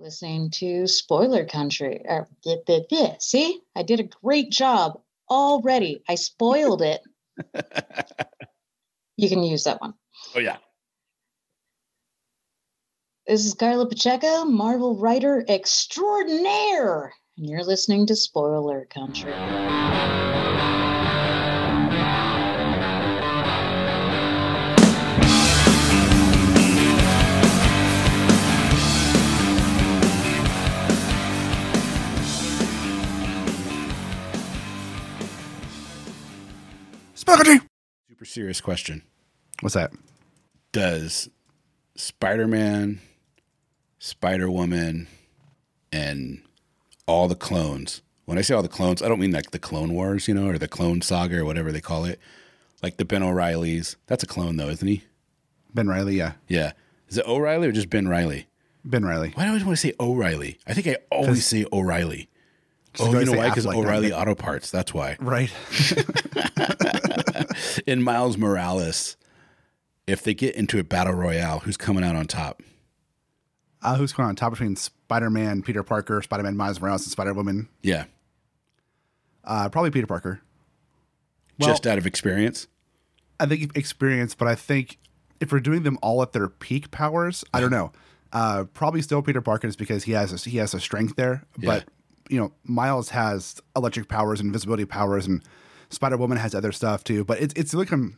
listening to Spoiler Country. Uh, or, bleh. See, I did a great job already. I spoiled it. you can use that one. Oh yeah. This is Karla Pacheco, Marvel writer extraordinaire, and you're listening to Spoiler Country. Super serious question. What's that? Does Spider Man, Spider Woman, and all the clones, when I say all the clones, I don't mean like the Clone Wars, you know, or the Clone Saga or whatever they call it. Like the Ben O'Reillys. That's a clone though, isn't he? Ben Riley, yeah. Yeah. Is it O'Reilly or just Ben Riley? Ben Riley. Why do I always want to say O'Reilly? I think I always say O'Reilly. Oh, you know why? Because O'Reilly Auto Parts. That's why. Right. In Miles Morales, if they get into a battle royale, who's coming out on top? Uh, who's coming on top between Spider Man, Peter Parker, Spider Man, Miles Morales, and Spider Woman? Yeah, Uh, probably Peter Parker. Well- just out of experience. I think experience, but I think if we're doing them all at their peak powers, I don't know. Uh, probably still Peter Parker is because he has a, he has a strength there, but you know Miles has electric powers and invisibility powers, and Spider Woman has other stuff too. But it's it's like um,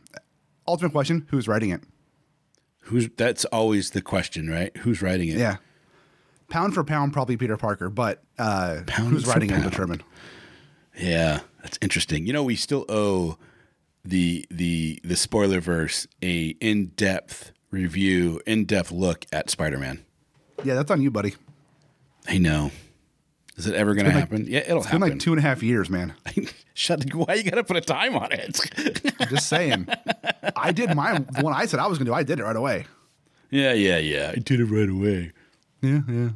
ultimate question: Who's writing it? Who's that's always the question, right? Who's writing it? Yeah, pound for pound, probably Peter Parker, but uh, Pound who's writing it will determine. Yeah, that's interesting. You know, we still owe the the the spoiler verse a in depth review, in depth look at Spider Man. Yeah, that's on you, buddy. I know. Is it ever going to been like- happen? yeah, it'll happen. It's been like two and a half years, man. Shut. Why you got to put a time on it? I'm just saying. I did mine. The one I said I was going to do, I did it right away. yeah, yeah, yeah. I did it right away. Yeah, yeah.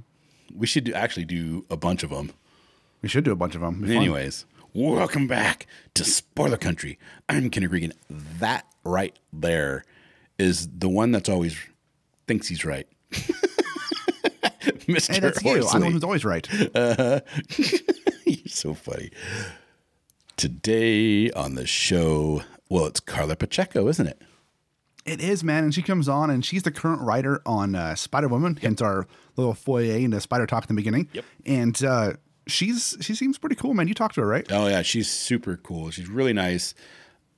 We should do, actually do a bunch of them. We should do a bunch of them. Anyways, welcome back to Spoiler Country. I'm Kenny Regan. That right there is the one that's always thinks he's right. Mr. Hey, that's you. I'm the one who's always right. You're so funny. Today on the show, well, it's Karla Pacheco, isn't it? It is, man. And she comes on and she's the current writer on uh, Spider Woman, hence our little foyer into Spider Talk in the beginning. Yep. And uh, she's she seems pretty cool, man. You talked to her, right? Oh yeah, she's super cool. She's really nice.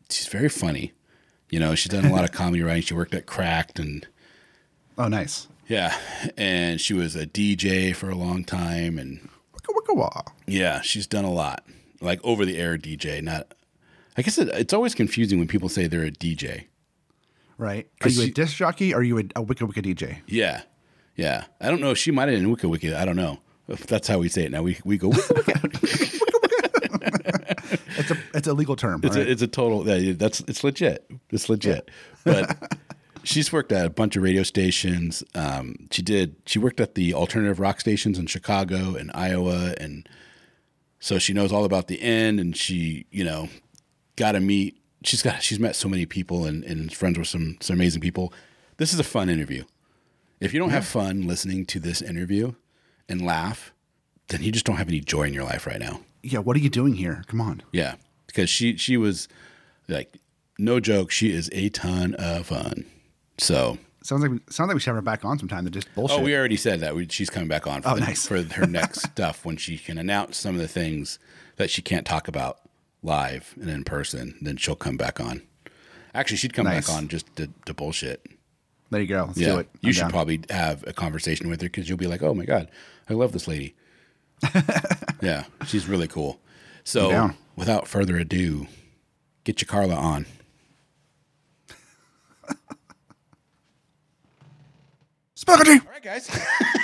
She's very funny. You know, she's done a lot of comedy writing. She worked at Cracked and Oh, nice. Yeah, and she was a DJ for a long time and Wicka, wicka, wah. Yeah, she's done a lot. Like over the air DJ, not. I guess it, it's always confusing when people say they're a DJ. Right. Are you a disc jockey or are you a, a Wicca Wicca DJ? Yeah, yeah. I don't know. She might have been Wicca Wicca. I don't know. That's how we say it now. We we go. Wicca Wicca. It's a it's a legal term. it's right? a it's a total. Yeah, that's it's legit. It's legit. But she's worked at a bunch of radio stations. Um, she did. She worked at the alternative rock stations in Chicago and Iowa, and so she knows all about the end. And she, you know, got to meet. She's got. She's met so many people and and friends with some some amazing people. This is a fun interview. If you don't have fun listening to this interview and laugh, then you just don't have any joy in your life right now. yeah. What are you doing here? Come on. Yeah, because she she was like no joke. She is a ton of fun. So Sounds like sounds like we should have her back on sometime to just oh, bullshit. oh, we already said that we, she's coming back on oh, for, Oh, the- nice. for her next stuff when she can announce some of the things that she can't talk about live and in person. Then she'll come back on. Actually, she'd come Nice. back on just to, to bullshit. there you go. Let's yeah, do it. you I'm should down. probably have a conversation with her because you'll be like, "Oh my god, I love this lady." yeah, she's really cool. So, without further ado, get your Karla on. Spaghetti. All right, guys.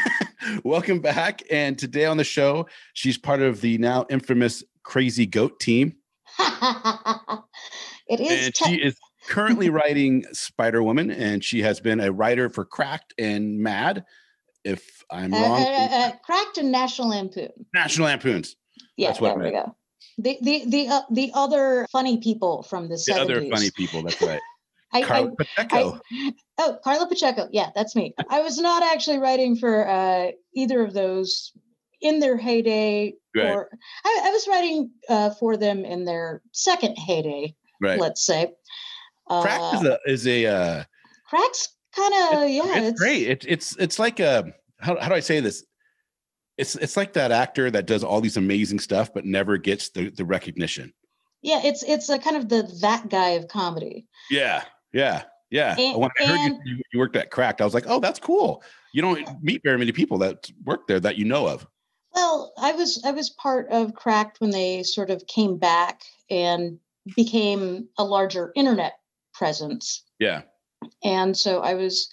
Welcome back. And today on the show, she's part of the now infamous Crazy Goat team. it is. And she is currently writing Spider Woman, and she has been a writer for Cracked and Mad. If I'm uh, wrong, uh, uh, cracked and National Lampoon. National Lampoons. Yeah, That's what there we go. The the the uh, the other funny people from the The seventies. other funny people. That's right. I, Karla I, Pacheco. oh, Karla Pacheco. Yeah, that's me. I was not actually writing for uh, either of those in their heyday, Right. or I, I was writing uh, for them in their second heyday, right. let's say. Uh, Crack is a is a uh, cracks kind of yeah. it's, great. It's it's it's like a how how do I say this? It's it's like that actor that does all these amazing stuff but never gets the the recognition. Yeah, it's it's a kind of the that guy of comedy. Yeah, yeah, yeah. And- when I heard and- you you worked at Cracked, I was like, oh, that's cool. You don't meet very many people that work there that you know of. Well, I was I was part of Cracked when they sort of came back and became a larger internet presence. Yeah, and so i was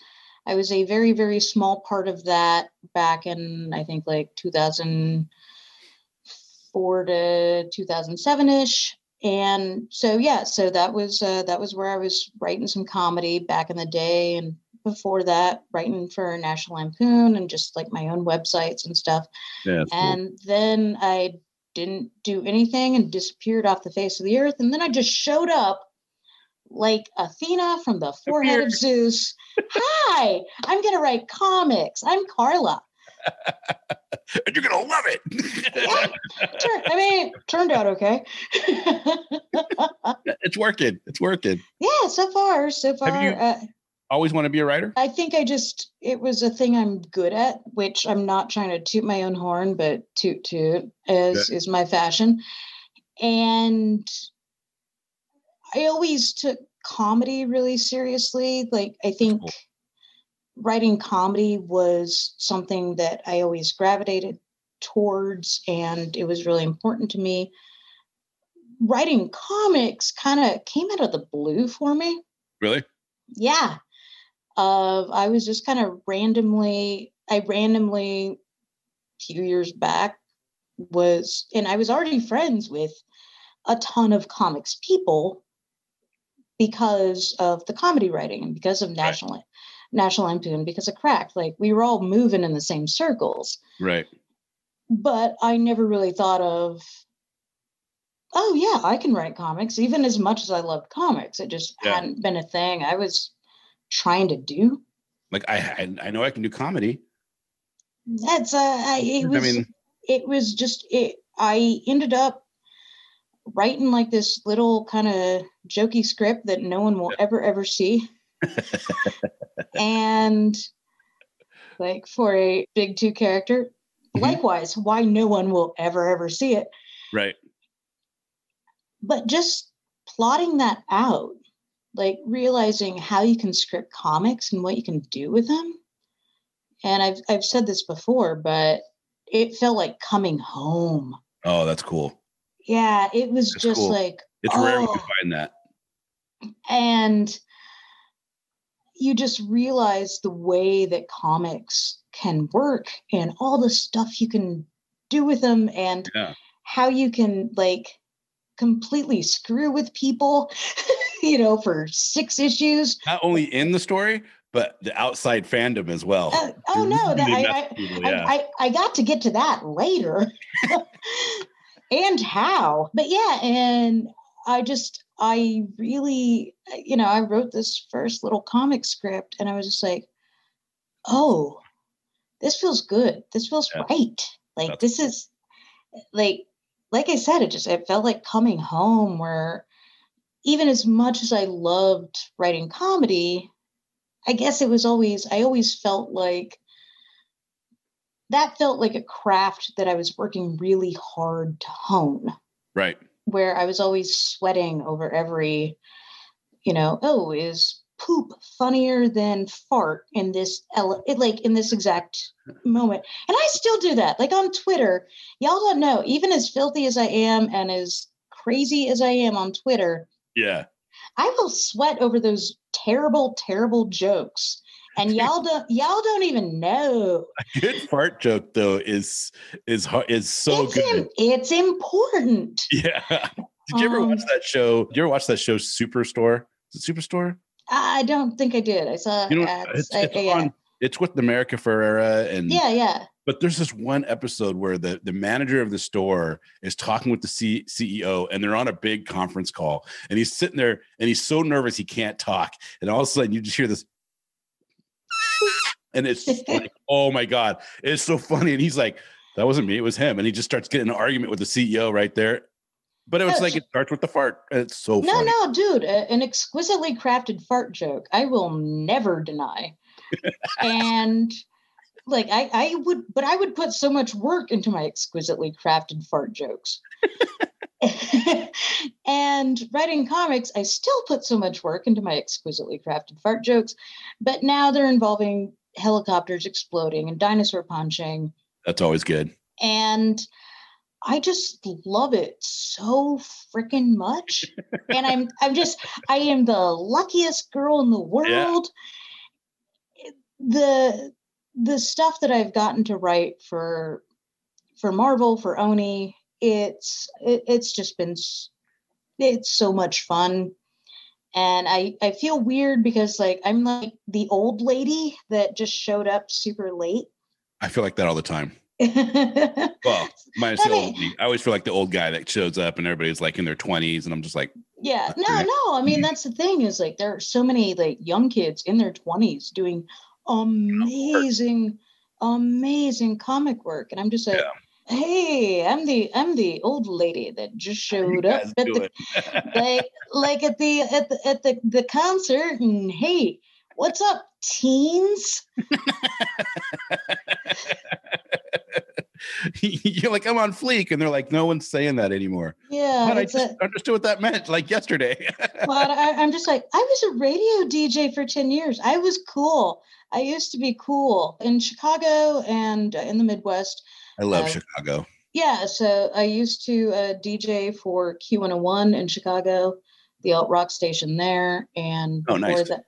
i was a very very small part of that back in i think like 2004 to 2007ish and so yeah so that was uh, that was where i was writing some comedy back in the day and before that writing for national lampoon and just like my own websites and stuff. Yeah. that's cool. and then i didn't do anything and disappeared off the face of the earth. And then i just showed up like athena from the forehead of zeus. Hi i'm going to write comics. I'm karla and you're gonna love it. Tur- i mean it turned out okay it's working. It's working. yeah so far so far Have you- uh, Always want to be a writer. I think I just it was a thing I'm good at, which I'm not trying to toot my own horn, but toot toot is is my fashion. And I always took comedy really seriously. Like I think cool. Writing comedy was something that I always gravitated towards and it was really important to me. Writing comics kind of came out of the blue for me Really? yeah of i was just kind of randomly i randomly a few years back was and i was already friends with a ton of comics people because of the comedy writing and because of national national lampoon because of crack like we were all moving in the same circles Right. but i never really thought of oh yeah i can write comics even as much as i loved comics it just Yeah. hadn't been a thing i was trying to do Like I I, know I can do comedy. that's uh I, it was I mean, it was just it i ended up writing like this little kind of jokey script that no one will ever ever see and like for a big two character Mhm. likewise why no one will ever ever see it right. but just plotting that out like realizing how you can script comics and what you can do with them and i've i've said this before but it felt like coming home Oh, that's cool. yeah it was That's just cool. like It's rare to Oh. find that. and you just realize the way that comics can work and all the stuff you can do with them and Yeah. how you can like completely screw with people you know for six issues Not only in the story, but the outside fandom as well. Uh, oh You no that I, I, people, I, yeah. I i got to get to that later and how but yeah and i just i really you know i wrote this first little comic script and i was just like oh this feels good this feels Yeah. right like That's this is like like i said it just it felt like coming home where even as much as i loved writing comedy i guess it was always i always felt like that felt like a craft that i was working really hard to hone right. Where I was always sweating over every, you know, oh, is poop funnier than fart in this ele- like in this exact moment? And I still do that. Like on Twitter, y'all don't know, even as filthy as I am and as crazy as I am on Twitter, Yeah. I will sweat over those terrible, terrible jokes. And y'all don't y'all don't even know. A Good fart joke though is is is so it's, good. im- it's important. Yeah. Did you ever Um, watch that show? Did you ever watch that show Superstore? Is it Superstore? I don't think I did. I saw You know, ads. it's, I- it's yeah. It's with America Ferrera and yeah, yeah. But there's this one episode where the the manager of the store is talking with the C- CEO, and they're on a big conference call, and he's sitting there, and he's so nervous he can't talk, and all of a sudden you just hear this. And it's like, oh my God, it's so funny. And he's like, that wasn't me, it was him. And he just starts getting an argument with the CEO right there. But it was Yes. like it starts with the fart. It's so No, funny. no, dude, a- an exquisitely crafted fart joke. I will never deny. and like I, I would, but I would put so much work into my exquisitely crafted fart jokes. and writing comics, I still put so much work into my exquisitely crafted fart jokes, but now they're involving helicopters exploding and dinosaur punching That's always good. and I just love it so freaking much. and I'm I'm just I am the luckiest girl in the world. The the stuff that I've gotten to write for for Marvel for Oni, it's it, it's just been it's so much fun. And I I feel weird because like I'm like the old lady that just showed up super late. I feel like that all the time. Well, minus I the old me. I always feel like the old guy that shows up and everybody's like in their 20s, and I'm just like, Yeah, no, Yeah. no. I mean, mm-hmm. that's the thing is like there are so many like young kids in their 20s doing amazing, amazing comic work. And I'm just like, hey, I'm the I'm the old lady that just showed up at the like like at the at the at the, the concert and hey, what's up, teens? You're like, I'm on fleek. And they're like, no one's saying that anymore. Yeah, but I just a, understood what that meant like yesterday. but I, I'm just like, I was a radio DJ for 10 years. I was cool. I used to be cool in Chicago and uh, in the Midwest. I love Uh, Chicago. Yeah, so I used to uh, DJ for Q101 in Chicago, the alt rock station there, and Oh, before nice. that,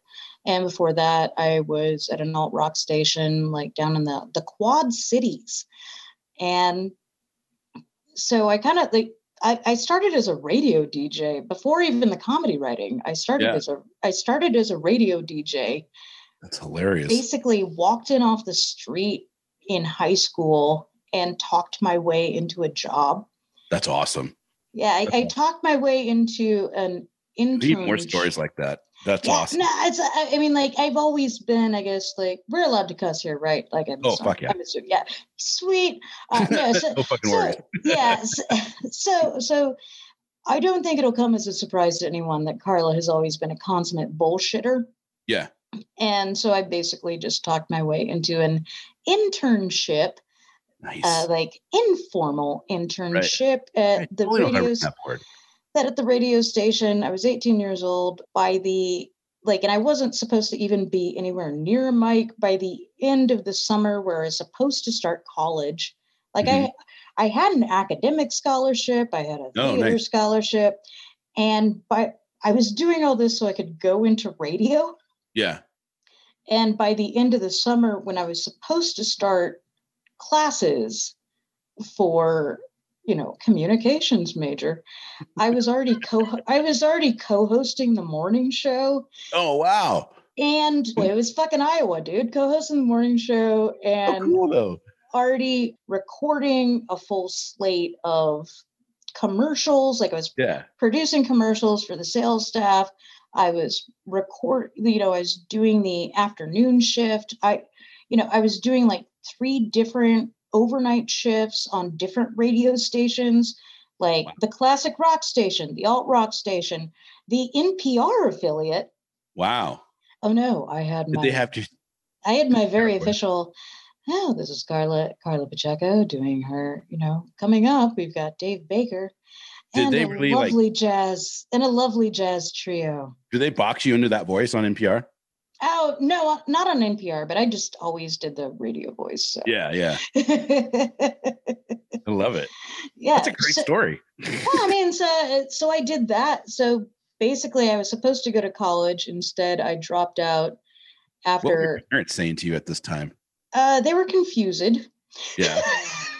and before that, I was at an alt rock station like down in the the Quad Cities, and so I kind of like I, I started as a radio DJ before even the comedy writing. I started Yeah. as a I started as a radio DJ That's hilarious. basically walked in off the street in high school and talked my way into a job. That's awesome. Yeah, I, I talked my way into an We intern. need more stories like that. That's yeah, awesome. no, it's. I mean, like I've always been. I guess like we're allowed to cuss here, right? Like I'm. Oh, fuck yeah. I'm assuming- yeah, sweet. Uh, no, so, no fucking so, worries. yeah, so, so so I don't think it'll come as a surprise to anyone that Karla has always been a consummate bullshitter. Yeah. And so I basically just talked my way into an internship, Nice. uh, like informal internship at I the totally radio that that at the radio station. I was 18 years old by the like, and I wasn't supposed to even be anywhere near a mic by the end of the summer where I was supposed to start college. Like I, I had an academic scholarship, I had a Mm-hmm. Oh, theater nice. scholarship, and by I was doing all this so I could go into radio. Yeah. And by the end of the summer, when I was supposed to start classes for, you know, communications major, I was already co I was already co-hosting the morning show. Oh wow. And it was fucking Iowa, dude. Co-hosting the morning show So and cool though. already recording a full slate of commercials. Like I was Yeah. producing commercials for the sales staff. I was record, you know, I was doing the afternoon shift. I, you know, I was doing like three different overnight shifts on different radio stations, like Wow. the classic rock station, the alt rock station, the NPR affiliate. Wow. Oh no, I had Did my they have to? I had my very official. Oh, this is Karla Karla Pacheco doing her. You know, coming up, we've got Dave Baker, Did and a really, like- lovely jazz and a lovely jazz trio. Do they box you into that voice on NPR? Oh no, not on NPR, but I just always did the radio voice. So. Yeah. Yeah. I love it. yeah, That's a great so- story. yeah, I mean, so so I did that. So basically, I was supposed to go to college. Instead, I dropped out What were your after. parents saying to you at this time? Uh, they were confused. Yeah.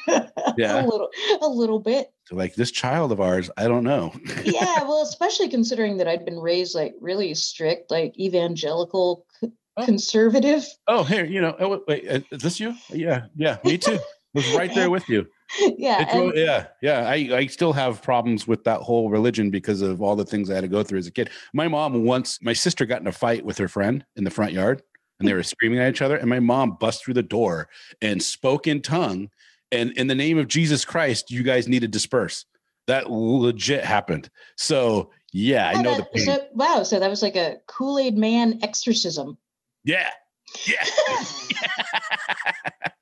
Yeah. a little, a little bit. So like this child of ours, I don't know. yeah, well, especially considering that I'd been raised like really strict, like evangelical, c- Oh. conservative. Oh, here, you know, oh, wait, uh, is this you? Yeah, yeah, me too. was right there with you. yeah. And- yeah, yeah. I, I still have problems with that whole religion because of all the things I had to go through as a kid. My mom once, my sister got in a fight with her friend in the front yard and they were screaming at each other. And my mom bust through the door and spoke in tongue. And in the name of Jesus Christ, you guys need to disperse. That legit happened. So, yeah, I know the pain. so, wow. So that was like a Kool Aid Man exorcism. yeah. Yeah.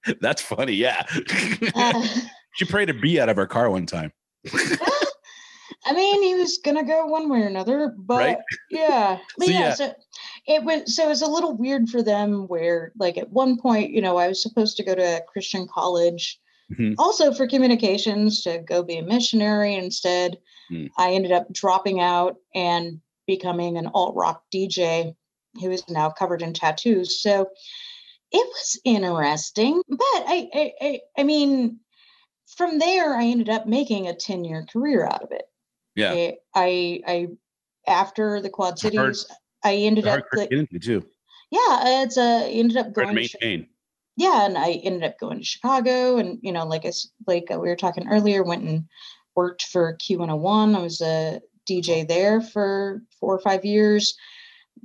That's funny. Yeah. Uh, she prayed a bee out of her car one time. I mean, he was gonna go one way or another, but Right? yeah, but So, yeah, yeah. So it was so it was a little weird for them. Where like at one point, you know, I was supposed to go to a Christian college, Mhm. also for communications to go be a missionary. Instead, Mm. I ended up dropping out and becoming an alt rock DJ who is now covered in tattoos. So it was interesting, but I, I, I, I mean, from there, I ended up making a 10 year career out of it. Yeah. I, I, I after the Quad It's hard- Cities, I ended up, like, into too. yeah, it's a, ended up going to maintain. Yeah and i ended up going to chicago and you know like i like uh, we were talking earlier went and worked for q101 i was a dj there for four or five years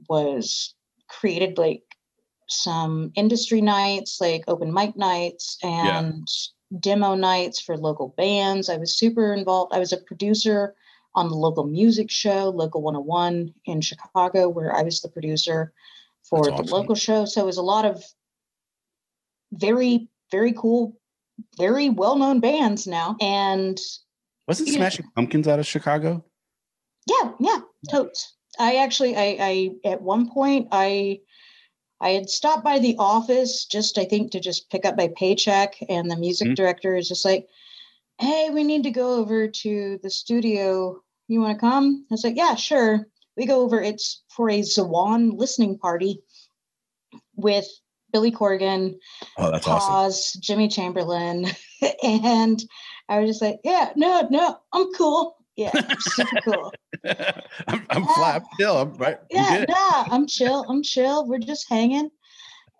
was created like some industry nights like open mic nights Yeah. and demo nights for local bands i was super involved i was a producer on the local music show local 101 in chicago where i was the producer for That's the awesome. local show so it was a lot of very very cool very well-known bands now and Wasn't. Smashing Pumpkins out of Chicago? yeah yeah totes i actually i i at one point i i had stopped by the office just i think to just pick up my paycheck and the music Mhm. director is just like hey we need to go over to the studio you want to come i was like yeah sure we go over it's for a zwan listening party with billy corgan Oh, that's awesome. Jimmy Chamberlin. and I was just like, yeah, no, no, I'm cool. Yeah, I'm super cool. I'm, I'm Yeah. flat still. I'm right. Yeah, nah, I'm chill. I'm chill. We're just hanging.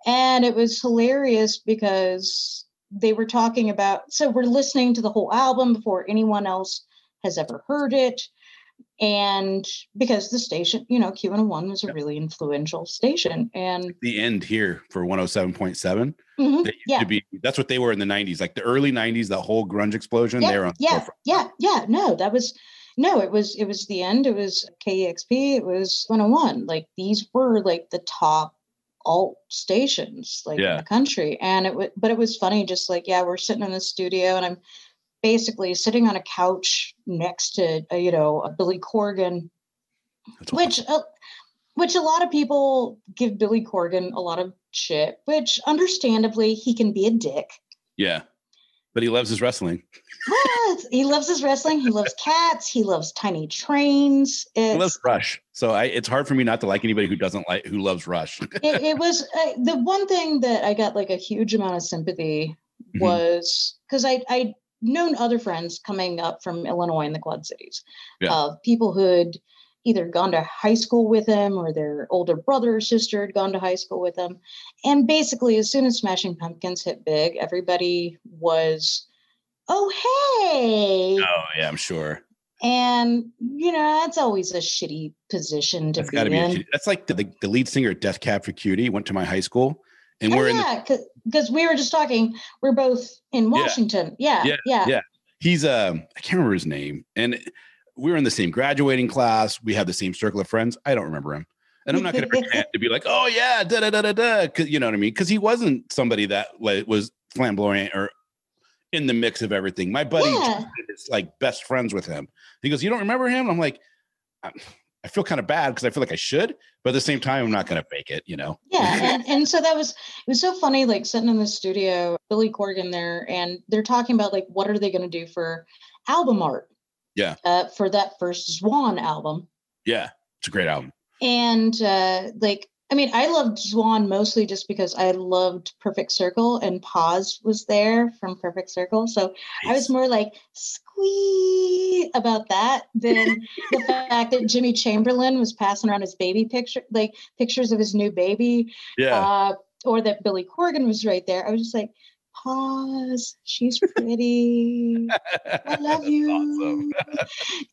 And it was hilarious because they were talking about, so we're listening to the whole album before anyone else has ever heard it. And because the station, you know, Q101 was a really influential station. And The end here for 107.7. mhm, They used yeah, be that's what they were in the 90s, like the early 90s, the whole grunge explosion. yeah, they were on yeah, yeah, yeah. No, that was no, it was it was the end. It was KEXP. It was 101. Like these were like the top alt stations like in the country. And it was but it was funny, just like, yeah, we're sitting in the studio and I'm basically sitting on a couch next to uh, you know Billy Corgan, That's which uh, which a lot of people give Billy Corgan a lot of shit, which understandably he can be a dick. Yeah. But he loves his wrestling. He loves his wrestling. He loves cats. He loves tiny trains. He loves Rush. So I, it's hard for me not to like anybody who doesn't like who loves Rush. it, it was uh, the one thing that I got like a huge amount of sympathy Mhm. was because I I'd known other friends coming up from Illinois in the Quad Cities Yeah. of people who had either gone to high school with him or their older brother or sister had gone to high school with him. And basically, as soon as Smashing Pumpkins hit big, everybody was, oh, hey. oh yeah, I'm sure. And, you know, that's always a shitty position to That's be to be. In. that's like the, the, the lead singer of Death Cab for Cutie went to my high school, and Oh, we're yeah, because we were just talking. We're both in Washington. Yeah, Yeah, yeah, yeah. he's um I can't remember his name, and we were in the same graduating class. We had the same circle of friends. I don't remember him, and I'm not going to pretend to be like, oh yeah, da da da da da, 'cause you know what I mean? Because he wasn't somebody that like was flamboyant or in the mix of everything. My buddy Yeah. is like best friends with him. He goes, you don't remember him? I'm like. I, feel kind of bad because I feel like I should, but at the same time, I'm not going to fake it, you know? yeah. And, and so that was it was so funny, like sitting in the studio, Billy Corgan there, and they're talking about like what are they going to do for album art? Yeah. Uh, for that first Zwan album. Yeah, it's a great album. and uh like I mean, I loved Zwan mostly just because I loved Perfect Circle and Paz was there from Perfect Circle. So nice. I was more like squee about that than the fact that Jimmy Chamberlin was passing around his baby picture, like pictures of his new baby. Yeah. Uh, or that Billy Corgan was right there. I was just like, pause. She's pretty. I love you. Awesome.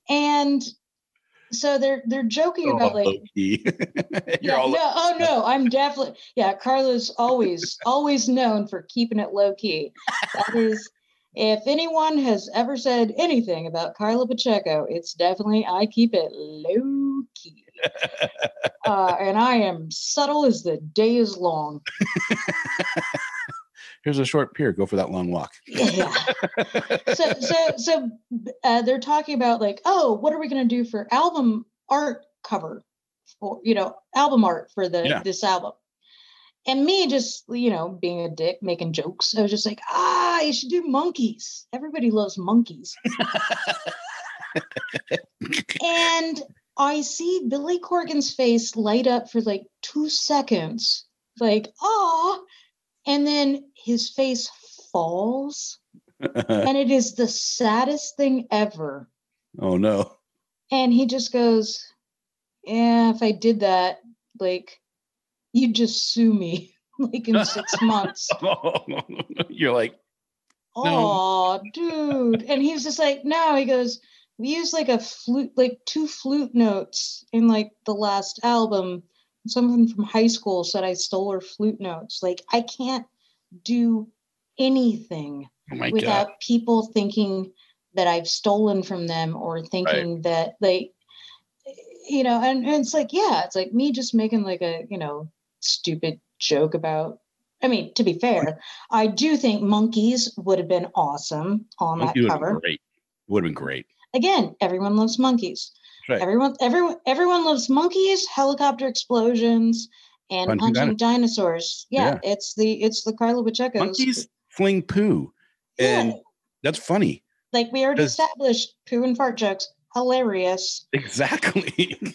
and so they're they're joking oh, about like yeah, no, oh no i'm definitely yeah karla's always always known for keeping it low key that is if anyone has ever said anything about karla pacheco it's definitely i keep it low key uh, and i am subtle as the day is long. Here's a short pier. Go for that long walk. Yeah. So so so uh, they're talking about like oh what are we going to do for album art cover? For you know album art for the yeah. this album. And me just you know being a dick making jokes i was just like ah you should do monkeys. Everybody loves monkeys. And i see billy corgan's face light up for like two seconds. Like ah and then his face falls. And it is the saddest thing ever. Oh no. And he just goes yeah if i did that like you'd just sue me like in six months. You're like oh no. dude and he was just like no he goes we used like a flute like two flute notes in like the last album someone from high school said I stole her flute notes. Like I can't do anything oh without God. people thinking that I've stolen from them or thinking right. that they you know, and, and it's like, yeah, it's like me just making like a, you know, stupid joke about I mean, to be fair, I do think monkeys would have been awesome on Monkey that cover. Great. Would have been great. Again, everyone loves monkeys. Right. Everyone, everyone, everyone loves monkeys, helicopter explosions, and punching, punching dinosaurs. Yeah, yeah, it's the it's the Karla Pacheco. Monkeys fling poo, and yeah. that's funny. Like we already established, poo and fart jokes hilarious. Exactly.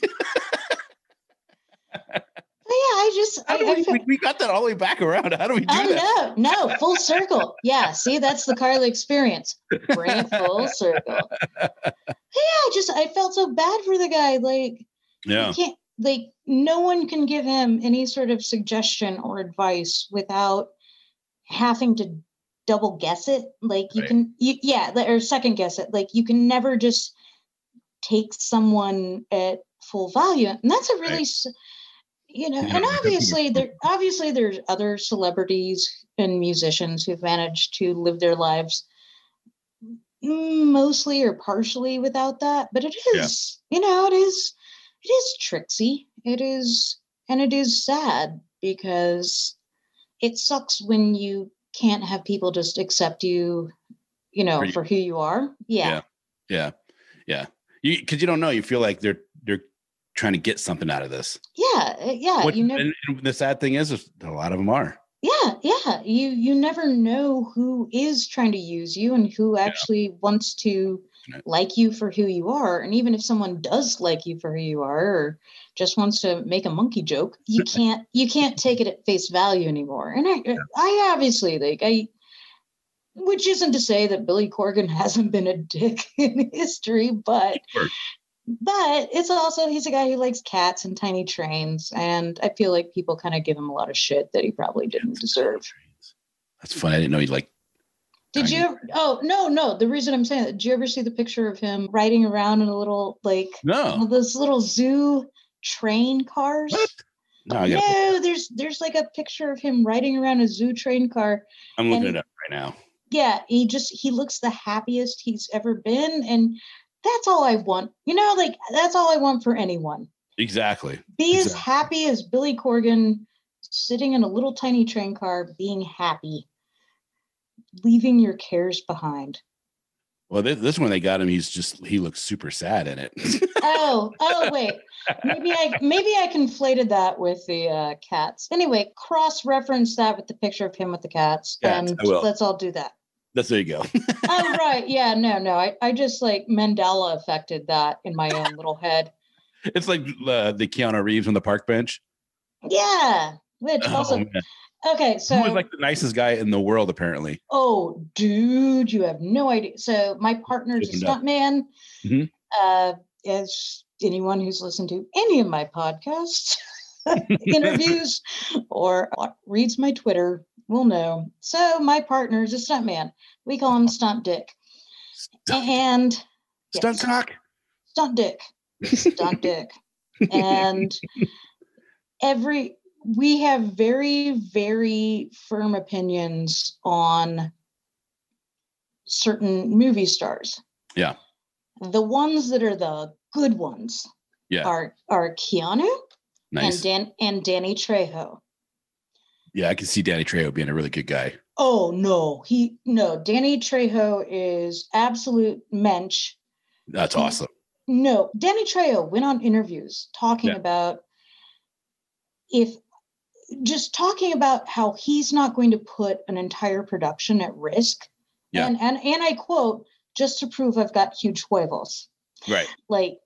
yeah, I just I, we, I, we, got that all the way back around. How do we do oh, that? No, no, full circle. Yeah, see, that's the Karla experience. Bring it full circle. Yeah, I just I felt so bad for the guy. Like, yeah, can't like no one can give him any sort of suggestion or advice without having to double guess it. Like you right. can, you, yeah, or second guess it. Like you can never just take someone at full value, and that's a really. Right you know, and obviously there obviously there's other celebrities and musicians who've managed to live their lives mostly or partially without that. But it is, yeah. you know, it is it is tricksy. It is and it is sad because it sucks when you can't have people just accept you, you know, you, for who you are. Yeah. Yeah. Yeah. Yeah. You because you don't know. You feel like they're trying to get something out of this. Yeah, uh, yeah. What, you never, and, and the sad thing is, is, a lot of them are. Yeah, yeah. You you never know who is trying to use you and who actually yeah. wants to like you for who you are. And even if someone does like you for who you are, or just wants to make a monkey joke, you can't you can't take it at face value anymore. And I yeah. I obviously like I which isn't to say that Billy Corgan hasn't been a dick in history, but but it's also he's a guy who likes cats and tiny trains and i feel like people kind of give him a lot of shit that he probably didn't deserve that's funny i didn't know he like did tiny. you ever, oh no no the reason i'm saying that did you ever see the picture of him riding around in a little like no those little zoo train cars what? No, no there's there's like a picture of him riding around a zoo train car. I'm looking and, it up right now. Yeah, he just he looks the happiest he's ever been, and that's all I want. You know, like that's all I want for anyone. Exactly. Be exactly. as happy as Billy Corgan sitting in a little tiny train car, being happy, leaving your cares behind. Well, this, this one they got him. He's just he looks super sad in it. oh, oh wait, maybe I maybe I conflated that with the uh, cats. Anyway, cross reference that with the picture of him with the cats, cats and let's all do that. That's there you go. oh right, yeah, no, no. I, I just like Mandela affected that in my own little head. It's like uh, the Keanu Reeves on the park bench. Yeah. Which Oh, also man. okay, He so was like the nicest guy in the world, apparently. oh dude, you have no idea. So my partner's a stuntman. Mhm. Uh as anyone who's listened to any of my podcasts interviews or reads my Twitter will know. So my partner is a stunt man. We call him Stunt Dick. Stunt, And stunt yes, cock. Stunt Dick. Stunt Dick. And every we have very, very firm opinions on certain movie stars. Yeah. The ones that are the good ones Yeah. are are Keanu Nice. and Dan and Danny Trejo. Yeah, I can see Danny Trejo being a really good guy. Oh no, he no, Danny Trejo is absolute mensch. That's awesome. No, Danny Trejo went on interviews talking Yeah. about if just talking about how he's not going to put an entire production at risk. Yeah. And and and I quote, just to prove I've got huge huevos. Right. Like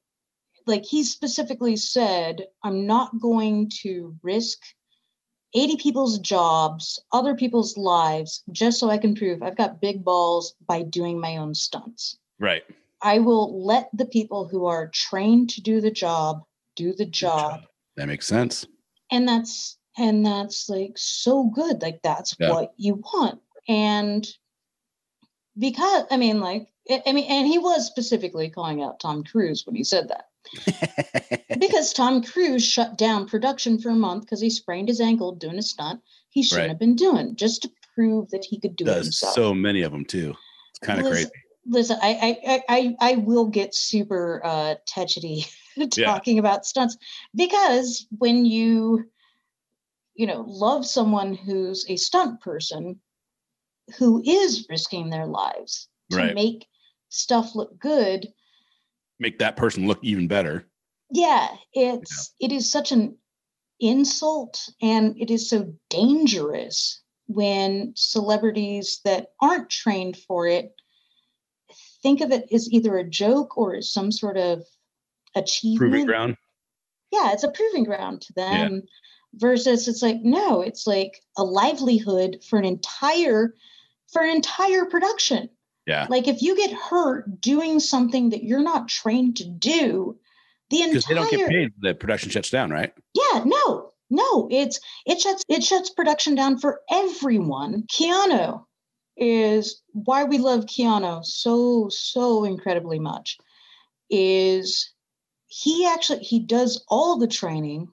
like he specifically said, I'm not going to risk 80 people's jobs, other people's lives, just so I can prove I've got big balls by doing my own stunts. Right. I will let the people who are trained to do the job do the job. That makes sense. And that's and that's like so good. Like that's Yeah. what you want. And because I mean like I I mean and he was specifically calling out Tom Cruise when he said that. Because Tom Cruise shut down production for a month because he sprained his ankle doing a stunt he shouldn't Right. have been doing just to prove that he could do it Does himself. so many of them too. It's kind of crazy. listen I, I i i will get super uh touchety talking about stunts because when you you know love someone who's a stunt person who is risking their lives to Right. make stuff look good Make that person look even better. yeah it's it is such an insult and it is so dangerous when celebrities that aren't trained for it think of it as either a joke or as some sort of achievement Proving ground. yeah it's a proving ground to Yeah. them versus it's like no it's like a livelihood for an entire for an entire production Yeah. like if you get hurt doing something that you're not trained to do the entire Because they don't get paid. The production shuts down, right? yeah no no it's it shuts it shuts production down for everyone keanu is why we love keanu so so incredibly much is he actually he does all the training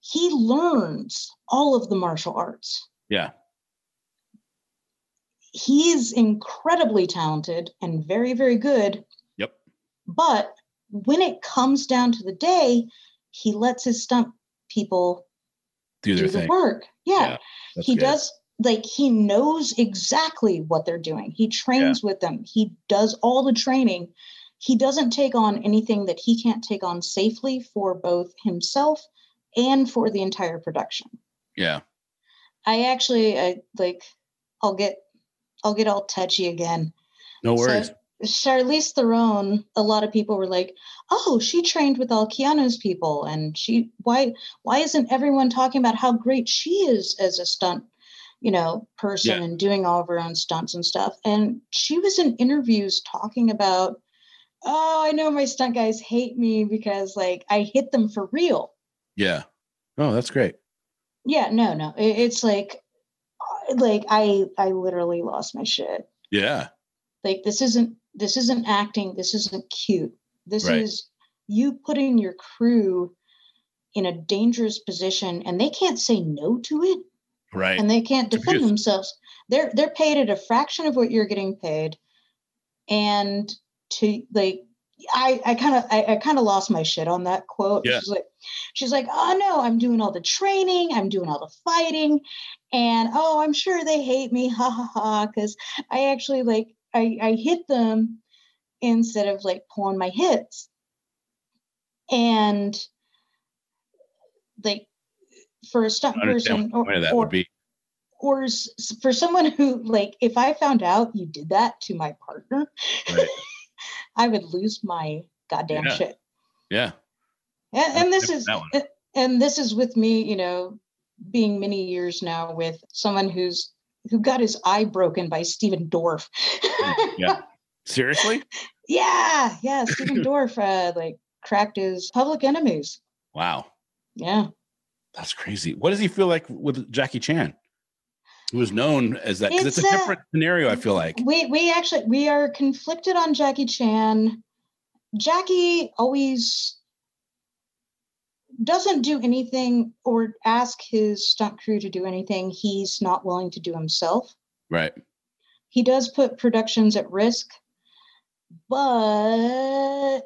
he learns all of the martial arts Yeah. He's incredibly talented and very very good Yep. but when it comes down to the day he lets his stunt people Do do their the thing. work yeah, Yeah, he good. does like he knows exactly what they're doing he trains with them he does all the training he doesn't take on anything that he can't take on safely for both himself and for the entire production Yeah. i actually I, like i'll get i'll get all touchy again No worries. so Charlize Theron, a lot of people were like, "Oh, she trained with all Keanu's people, and she why why isn't everyone talking about how great she is as a stunt, you know, person Yeah. and doing all of her own stunts and stuff?" And she was in interviews talking about, "Oh, I know my stunt guys hate me because like I hit them for real." yeah. Oh, that's great. Yeah, no, no, it- it's like, like I I literally lost my shit. Yeah. like this isn't this isn't acting this isn't cute this Right. is you putting your crew in a dangerous position and they can't say no to it Right. and they can't defend abuse. themselves they're they're paid at a fraction of what you're getting paid and to like i i kind of I, I kind of lost my shit on that quote Yeah. she's like she's like oh no i'm doing all the training i'm doing all the fighting and oh i'm sure they hate me ha ha ha because i actually like I, I hit them instead of like pulling my hits and like for a stunt person what the point of that or, would be. or s- for someone who like if i found out you did that to my partner Right. i would lose my goddamn Yeah. shit Yeah. and, and this is that one. a- and this is with me, you know, being many years now with someone who's who got his eye broken by Stephen Dorff. yeah. Seriously? yeah, yeah. Stephen Dorff uh, like cracked his public enemies. Wow. Yeah. That's crazy. What does he feel like with Jackie Chan? Who was known as that? Because it's, it's, a different scenario, I feel like. We we actually we are conflicted on Jackie Chan. Jackie always doesn't do anything or ask his stunt crew to do anything he's not willing to do himself. Right. He does put productions at risk, but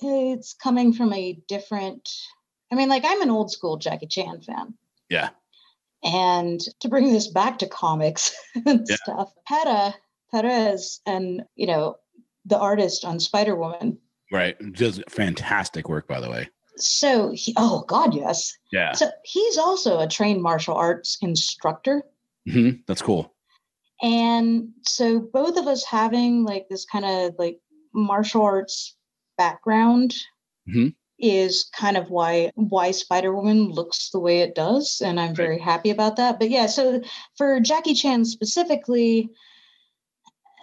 it's coming from a different I mean, like I'm an old school Jackie Chan fan. Yeah. And to bring this back to comics and yeah. stuff, Pere Perez and you know the artist on Spider Woman. Right, does fantastic work, by the way. So, he, oh God, yes. Yeah. So he's also a trained martial arts instructor. Mm-hmm. That's cool. And so both of us having like this kind of like martial arts background mm-hmm is kind of why why Spider Woman looks the way it does, and I'm very happy about that. But yeah, so for Jackie Chan specifically,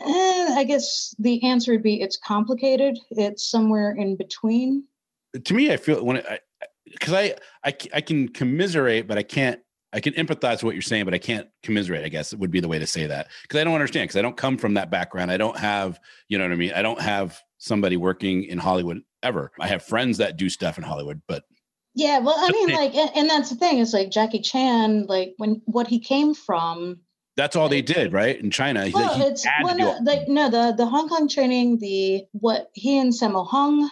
eh, I guess the answer would be it's complicated. It's somewhere in between. To me, I feel when I because I, I I can commiserate, but I can't. I can empathize with what you're saying, but I can't commiserate. I guess it would be the way to say that because I don't understand because I don't come from that background. I don't have, you know what I mean. I don't have somebody working in Hollywood ever. I have friends that do stuff in Hollywood, but yeah, well, I mean, like, and, that's the thing is like Jackie Chan, like when what he came from. That's all they did, right? In China, well, he, it's well, no, like no, the the Hong Kong training, the what he and Sammo Hung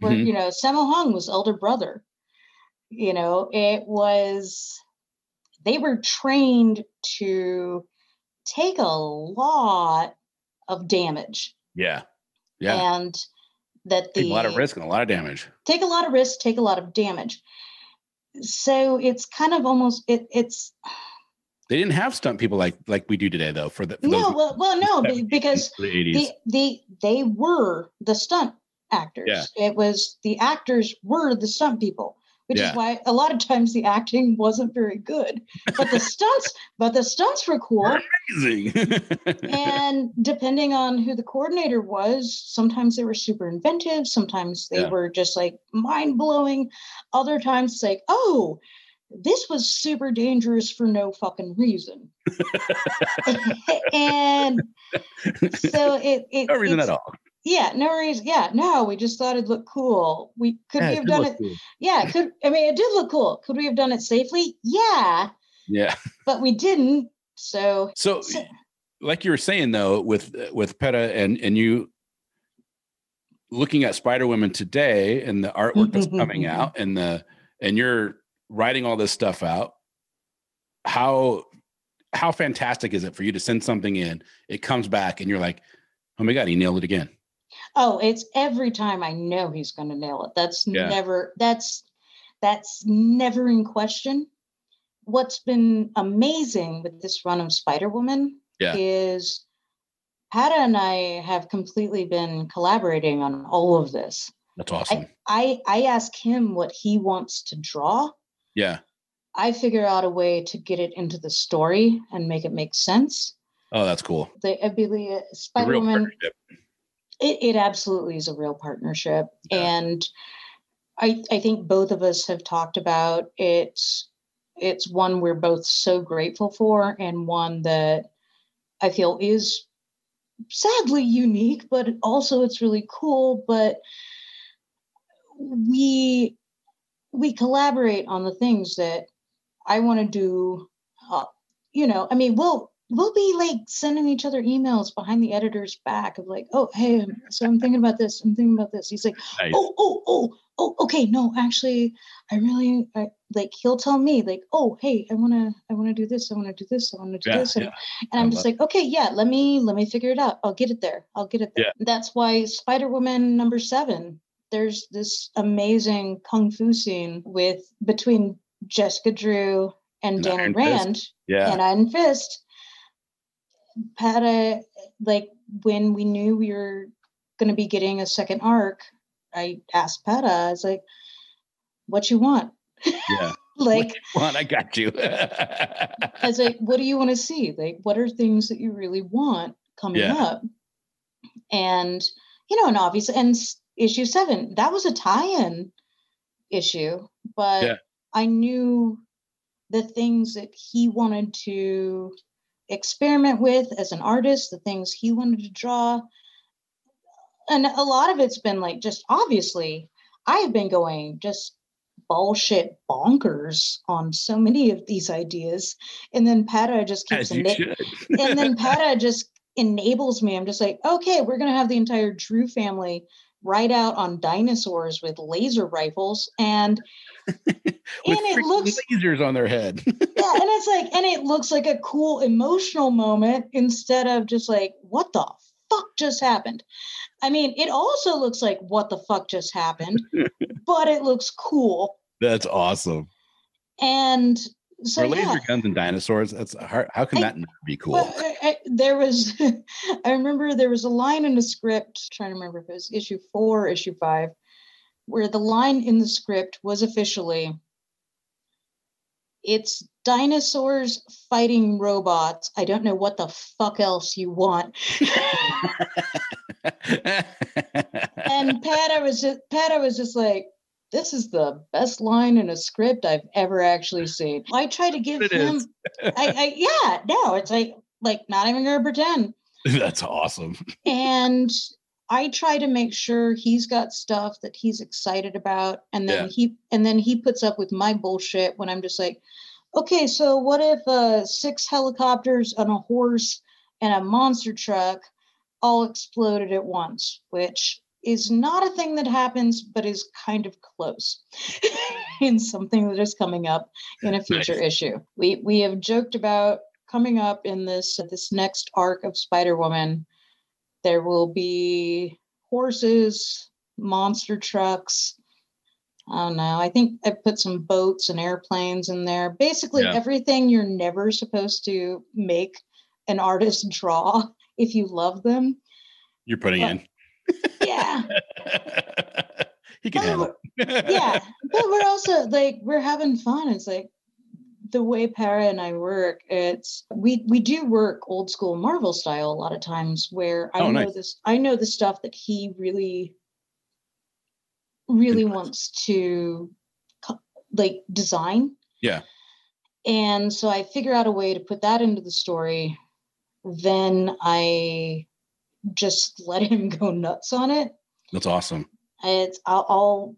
were, mm-hmm. you know, Sammo Hung was elder brother. You know, it was they were trained to take a lot of damage. Yeah. Yeah. And that the take a lot of risk and a lot of damage. Take a lot of risk, take a lot of damage. So it's kind of almost it, it's they didn't have stunt people like like we do today though for the for no well, well no because the, the, the they were the stunt actors yeah. it was the actors were the stunt people which yeah. is why a lot of times the acting wasn't very good. But the stunts, but the stunts were cool. Amazing. and depending on who the coordinator was, sometimes they were super inventive, sometimes they yeah. were just like mind blowing. Other times it's like, oh, this was super dangerous for no fucking reason. and so it, it no reason at all. Yeah, no reason. Yeah, no, we just thought it looked cool. We could yeah, we have done it. Cool. Yeah, could I mean it did look cool. Could we have done it safely? Yeah. Yeah. But we didn't. So So, so like you were saying though, with uh, with Pere and and you looking at Spider Woman today and the artwork that's coming out and the and you're writing all this stuff out, how how fantastic is it for you to send something in, it comes back and you're like, oh my God, he nailed it again. Oh, it's every time I know he's going to nail it. That's yeah. never that's that's never in question. What's been amazing with this run of Spider Woman yeah. is Pere and I have completely been collaborating on all of this. That's awesome. I, I, I ask him what he wants to draw. Yeah. I figure out a way to get it into the story and make it make sense. Oh, that's cool. The ability Spider Woman it, it absolutely is a real partnership. Yeah. And I, I think both of us have talked about it's it's one we're both so grateful for and one that I feel is sadly unique, but also it's really cool. But we we collaborate on the things that I want to do. Uh, you know, I mean, we'll we'll be like sending each other emails behind the editor's back of like, oh, hey, so I'm thinking about this. I'm thinking about this. He's like, nice. oh, oh, oh, oh, okay, no, actually, I really I, like. He'll tell me like, oh, hey, I wanna, I wanna do this. I wanna do this. I wanna do yeah, this. And, yeah. and I'm just like, okay, yeah, let me, let me figure it out. I'll get it there. I'll get it there. Yeah. That's why Spider Woman number seven. There's this amazing kung fu scene with between Jessica Drew and, and Danny Rand Fist. yeah. and Iron Fist Pere, like when we knew we were going to be getting a second arc, I asked Pere, I was like, what you want? Yeah. like what I got you. I was like, what do you want to see? Like, what are things that you really want coming Yeah. up? And, you know, and obviously, and issue seven, that was a tie in issue, but Yeah. I knew the things that he wanted to experiment with as an artist, the things he wanted to draw. And a lot of it's been like just obviously, I have been going just bullshit bonkers on so many of these ideas. And then Pere just keeps ena- and then Pere just enables me. I'm just like, okay, we're gonna have the entire Drew family ride out on dinosaurs with laser rifles, and and it looks lasers on their head. yeah, and it's like, and it looks like a cool emotional moment instead of just like, what the fuck just happened? I mean, it also looks like what the fuck just happened, but it looks cool. That's awesome. And so For laser yeah. guns and dinosaurs, that's hard. How can I- that not be cool? Well, I, I, there was, I remember there was a line in the script, trying to remember if it was issue four or issue five, where the line in the script was officially, it's dinosaurs fighting robots. I don't know what the fuck else you want. And Pere was just, Pere was just like, this is the best line in a script I've ever actually seen. I try to give It him. I, I, yeah, no, it's like, like not even gonna pretend. that's awesome. and I try to make sure he's got stuff that he's excited about, and then Yeah. he and then he puts up with my bullshit when I'm just like, okay, so what if uh, six helicopters and a horse and a monster truck all exploded at once, which is not a thing that happens, but is kind of close in something that is coming up in a future Nice. issue. We we have joked about coming up in this this next arc of Spider Woman. There will be horses, monster trucks. I don't know. I think I put some boats and airplanes in there. Basically, Yeah. everything you're never supposed to make an artist draw if you love them. You're putting Well, in. Yeah. he can handle it. yeah but we're also like we're having fun it's like the way Pere and i work it's we we do work old school marvel style a lot of times where i Oh, know nice. this i know the stuff that he really really wants to like design Yeah. and so i figure out a way to put that into the story then i just let him go nuts on it That's awesome. it's I'll, I'll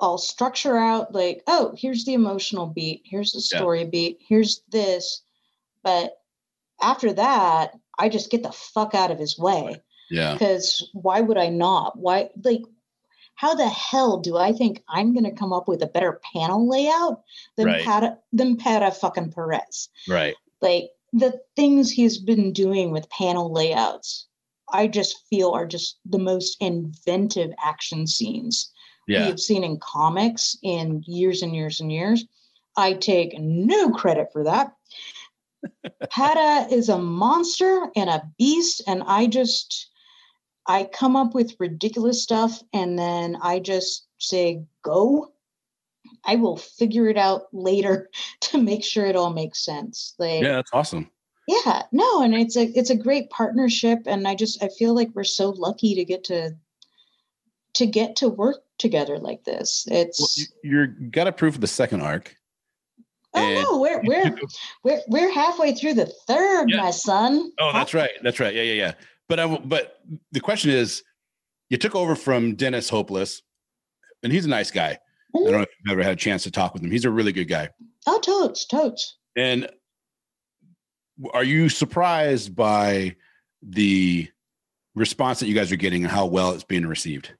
I'll structure out like oh here's the emotional beat here's the Yeah. story beat here's this but after that I just get the fuck out of his way Yeah. because why would I not why like how the hell do I think I'm gonna come up with a better panel layout than Right. Pere than Pere fucking Perez Right. like the things he's been doing with panel layouts i just feel are just the most inventive action scenes we Yeah. have seen in comics in years and years and years i take no credit for that Pere is a monster and a beast and i just i come up with ridiculous stuff and then i just say go i will figure it out later to make sure it all makes sense like Yeah, that's awesome. yeah no and it's a it's a great partnership and i just i feel like we're so lucky to get to to get to work together like this it's Well, you, you're got approved the second arc. oh no we're we're we're we're halfway through the third Yeah. my son Oh, that's right. That's right. Yeah, yeah, yeah. But I, but the question is, you took over from Dennis Hopeless, and he's a nice guy. I don't mm-hmm. know if you've ever had a chance to talk with him. He's a really good guy. oh totes totes And are you surprised by the response that you guys are getting and how well it's being received?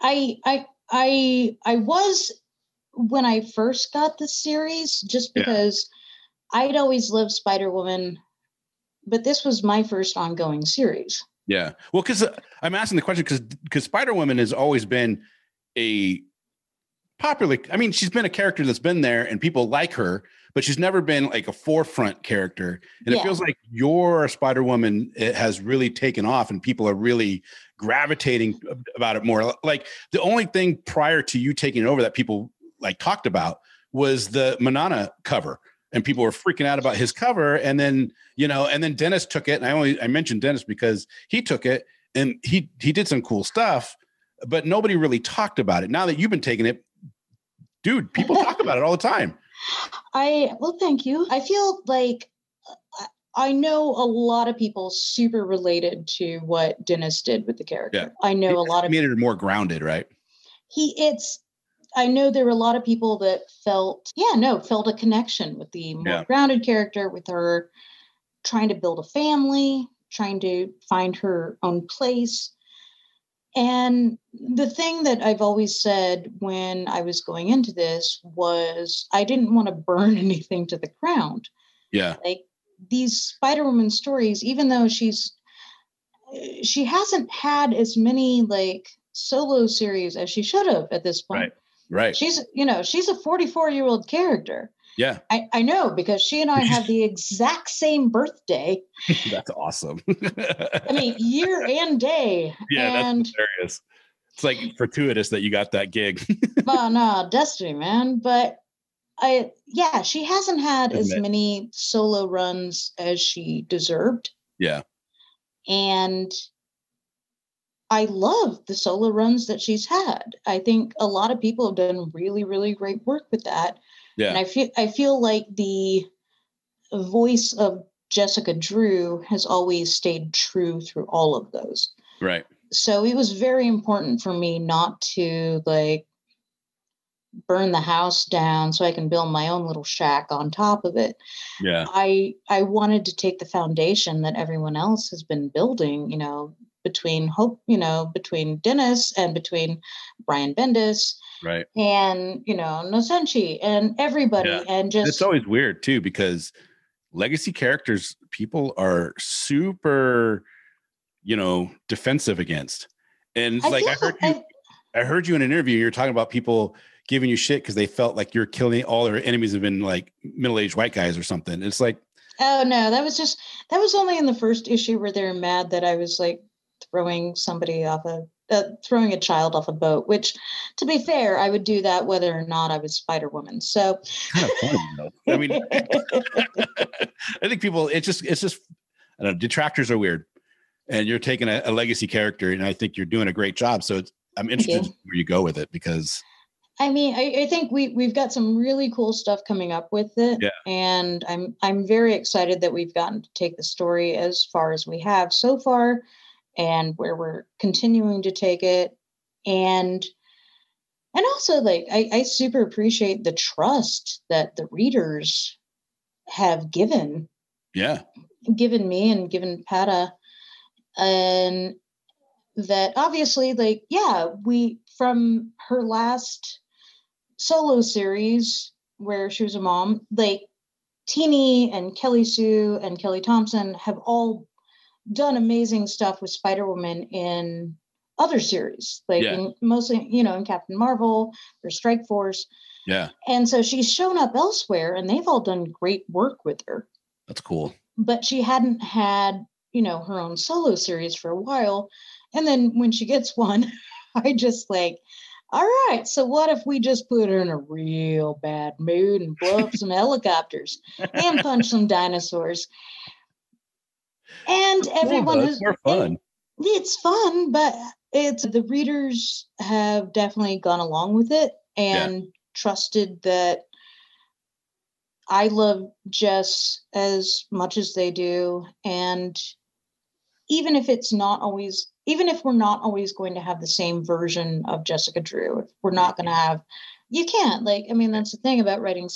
I i i i was when i first got the series just Yeah. because i'd always loved spider woman but this was my first ongoing series Yeah. Well, because uh, I'm asking the question because because Spider Woman has always been a popular. I mean, she's been a character that's been there and people like her, but she's never been like a forefront character. And it feels like your Spider Woman eh, has really taken off and people are really gravitating about it more. Like the only thing prior to you taking it over that people like talked about was the Manara cover. And people were freaking out about his cover. And then, you know, and then Dennis took it. And I only I mentioned Dennis because he took it and he he did some cool stuff, but nobody really talked about it. Now that you've been taking it, dude, people talk about it all the time. I well, thank you. I feel like uh, I know a lot of people super related to what Dennis did with the character. Yeah. I know a lot of people made it more grounded, right? he it's I know there were a lot of people that felt yeah, no, felt a connection with the more Yeah. grounded character, with her trying to build a family, trying to find her own place. And the thing that I've always said when I was going into this was I didn't want to burn anything to the ground Yeah. like these spider woman stories even though she's she hasn't had as many like solo series as she should have at this point Right. Right. she's you know she's a 44 year old character Yeah. I, I know because she and i have the exact same birthday That's awesome. i mean year and day yeah, and that's hilarious. It's like fortuitous that you got that gig. well no destiny man but i yeah she hasn't had as many solo runs as she deserved yeah. and I love the solo runs that she's had. I think a lot of people have done really, really great work with that. Yeah. And I feel I feel like the voice of Jessica Drew has always stayed true through all of those. Right. So it was very important for me not to like burn the house down so I can build my own little shack on top of it. Yeah. I I wanted to take the foundation that everyone else has been building, you know, between hope, you know, between Dennis and between Brian Bendis Right. and you know Nocenti and everybody Yeah. and just it's always weird too because legacy characters people are super you know defensive against and I like i heard you i heard you in an interview you're talking about people giving you shit because they felt like you're killing all their enemies have been like middle-aged white guys or something it's like oh no, that was just that was only in the first issue where they were mad that I was like throwing somebody off a uh, throwing a child off a boat. Which, to be fair, I would do that whether or not I was Spider Woman. So kind of funny i mean i think people it's just it's just I don't know, detractors are weird and you're taking a, a legacy character and i think you're doing a great job so it's i'm interested you. where you go with it because I mean, I, I think we we've got some really cool stuff coming up with it, Yeah. and I'm I'm very excited that we've gotten to take the story as far as we have so far, and where we're continuing to take it, and and also like I, I super appreciate the trust that the readers have given. Yeah. Given me and given Pere, and that obviously, like, yeah, we from her last solo series where she was a mom, like Tini and Kelly Sue and Kelly Thompson have all done amazing stuff with Spider Woman in other series, like Yeah. in, mostly, you know, in Captain Marvel or Strike Force. yeah. And so she's shown up elsewhere and they've all done great work with her. That's cool. But she hadn't had you know her own solo series for a while. And then when she gets one i just like all right so what if we just put her in a real bad mood and blow up some helicopters and punch some dinosaurs and everyone Cool, who's though. It's more fun. It's fun but it's the readers have definitely gone along with it and trusted that i love jess as much as they do. And even if it's not always even if we're not always going to have the same version of jessica drew if we're not going to have you can't like i mean that's the thing about writing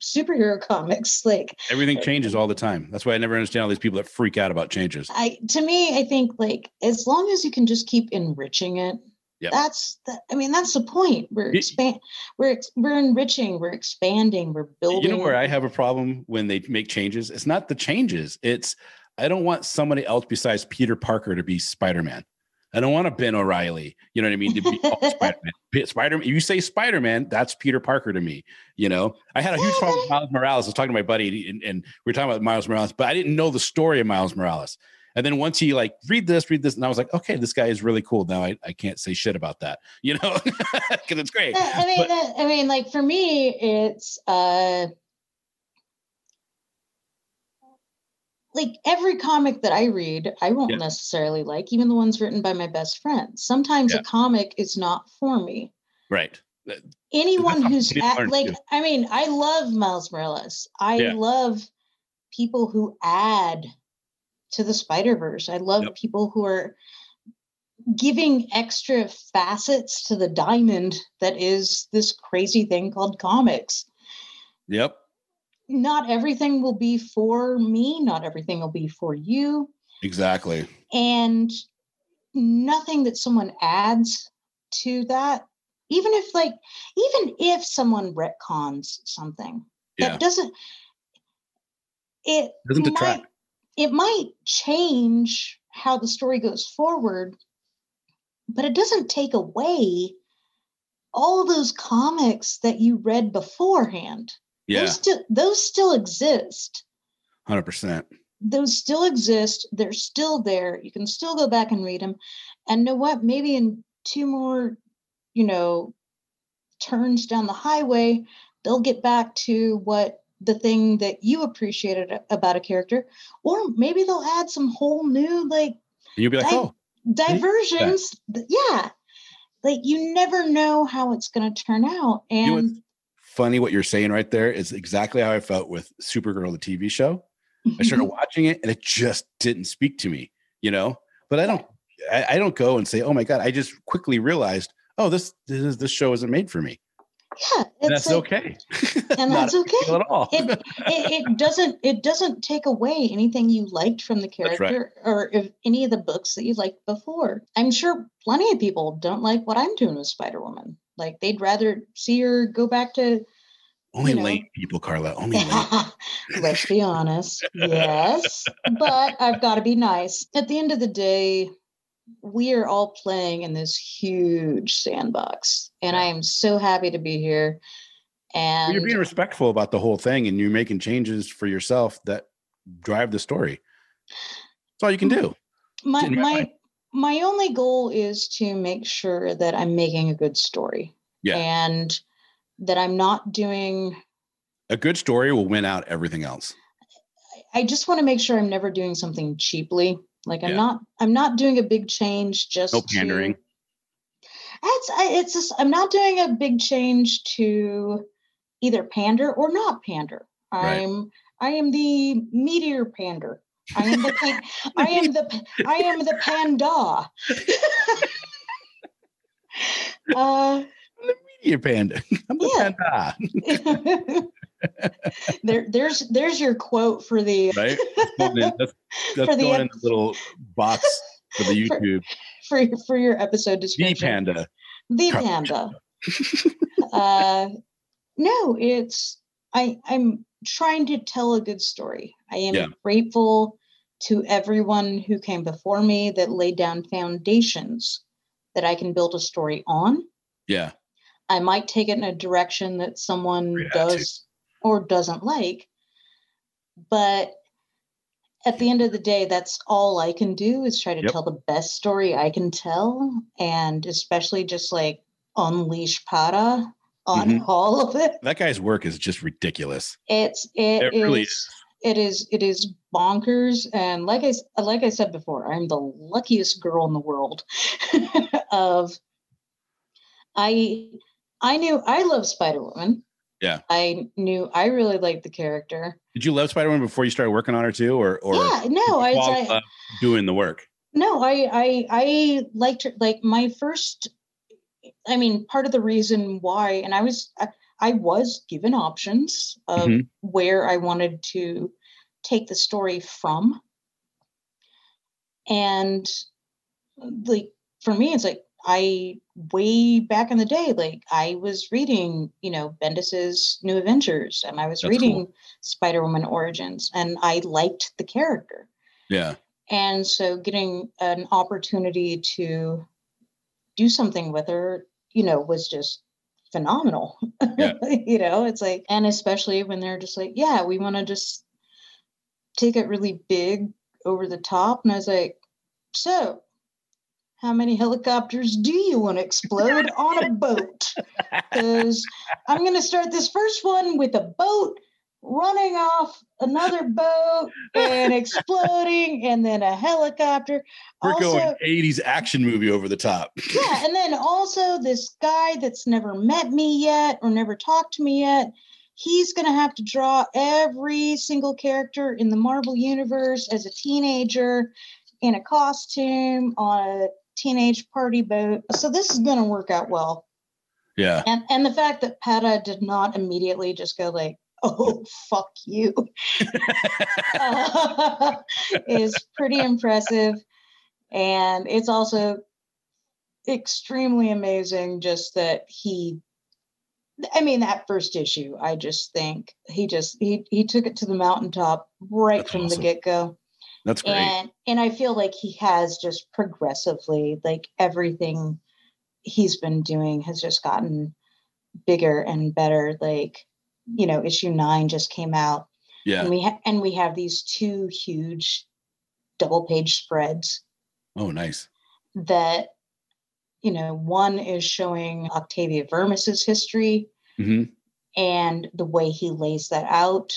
superhero comics like everything uh, changes all the time that's why i never understand all these people that freak out about changes I to me, I think like as long as you can just keep enriching it, Yep. that's the, I mean that's the point. We're expand, we're we're enriching, we're expanding, we're building. you know where i have a problem when they make changes it's not the changes it's i don't want somebody else besides peter parker to be spider-man i don't want a ben o'reilly you know what i mean to be called spider-man. Spider-man you say spider-Man that's peter parker to me you know? I had a huge problem with miles morales. I was talking to my buddy and, and we were talking about miles morales but i didn't know the story of miles morales. And then once he like read this, read this, and I was like, okay, this guy is really cool. Now I, I can't say shit about that, you know, because it's great. I mean, But- that, I mean, like for me, it's uh, like every comic that I read, I won't Yeah. necessarily like, even the ones written by my best friends. Sometimes Yeah. a comic is not for me. right. Anyone who's at, like, too. I mean, I love Miles Morales. I Yeah. love people who add to the Spider Verse. I love Yep. people who are giving extra facets to the diamond that is this crazy thing called comics. Yep. Not everything will be for me, not everything will be for you. Exactly. And nothing that someone adds to that, even if, like, even if someone retcons something, Yeah. that doesn't, it Doesn't might, detract. it might change how the story goes forward, but it doesn't take away all those comics that you read beforehand. Yeah. Those still those still exist. Hundred percent. Those still exist. They're still there. You can still go back and read them. And know what? Maybe in two more, you know, turns down the highway, they'll get back to what the thing that you appreciated about a character, or maybe they'll add some whole new like you'll be like, I- oh, diversions. Yeah. Like you never know how it's going to turn out. You know And funny what you're saying right there is exactly how I felt with Supergirl, the TV show. I started watching it and it just didn't speak to me, you know. But I don't, I, I don't go and say, "Oh my god!" I just quickly realized, "Oh, this this, is, this show isn't made for me." yeah, And that's like, okay. and that's a big deal okay. at all. It, it it doesn't it doesn't take away anything you liked from the That's right. character or if any of the books that you liked before. I'm sure plenty of people don't like what I'm doing with Spider Woman. Like they'd rather see her go back to Only you know. late people, Karla. Only late. Let's be honest. Yes. But I've got to be nice. At the end of the day, we are all playing in this huge sandbox. And I am so happy to be here. And you're being respectful about the whole thing, and you're making changes for yourself that drive the story. That's all you can do. my my my only goal is to make sure that I'm making a good story. Yeah. And that I'm not doing A good story will win out everything else. I just want to make sure I'm never doing something cheaply. Like I'm Yeah. not I'm not doing a big change just No to- pandering. It's it's just I'm not doing a big change to either pander or not pander. I'm I am the meteor pander. I am the pan, I am the I am the panda. uh, Media panda. I'm the Yeah. panda. there there's there's your quote for the Right? That's that's, For the going ep- in the little box for the YouTube. for your- for your episode description. The panda. The panda. uh, no, it's I. I'm trying to tell a good story. I am Yeah. grateful to everyone who came before me that laid down foundations that I can build a story on. Yeah. I might take it in a direction that someone Great does or doesn't like, but at the end of the day, that's all I can do is try to Yep. tell the best story I can tell, and especially just like unleash Pere on Mhm. all of it. That guy's work is just ridiculous. It's it, It really is- it is it is bonkers, and like I like I said before, I'm the luckiest girl in the world. of I I knew I love Spider Woman. Yeah. I knew I really liked the character. Did you love spider-woman before you started working on her too, or or yeah, no, I, I doing the work? no, I I I liked her. Like my first, I mean, part of the reason why, and I was I, I was given options of Mhm. where I wanted to take the story from, and like for me, it's like I way back in the day, like I was reading, you know, Bendis's New Avengers, and I was That's reading cool. Spider Woman Origins, and I liked the character. Yeah. And so getting an opportunity to do something with her, you know, was just phenomenal. Yeah. you know, it's like, and especially when they're just like, yeah, we want to just take it really big over the top. And I was like, so how many helicopters do you want to explode on a boat? Because I'm going to start this first one with a boat running off another boat and exploding, and then a helicopter. We're also, going 80s action movie over the top. yeah, and then also this guy that's never met me yet or never talked to me yet. He's going to have to draw every single character in the Marvel universe as a teenager in a costume on a teenage party boat. So this is going to work out well. Yeah. And and the fact that Pere did not immediately just go like, "Oh fuck you," uh, is pretty impressive, and it's also extremely amazing just that he. I mean, that first issue, I just think he just he he took it to the mountaintop right That's from awesome. the get go That's great. and and i feel like he has just progressively like everything he's been doing has just gotten bigger and better like you know issue 9 just came out yeah. and we ha- and we have these two huge double page spreads Oh, nice. that you know one is showing octavia vermis's history hmm and the way he lays that out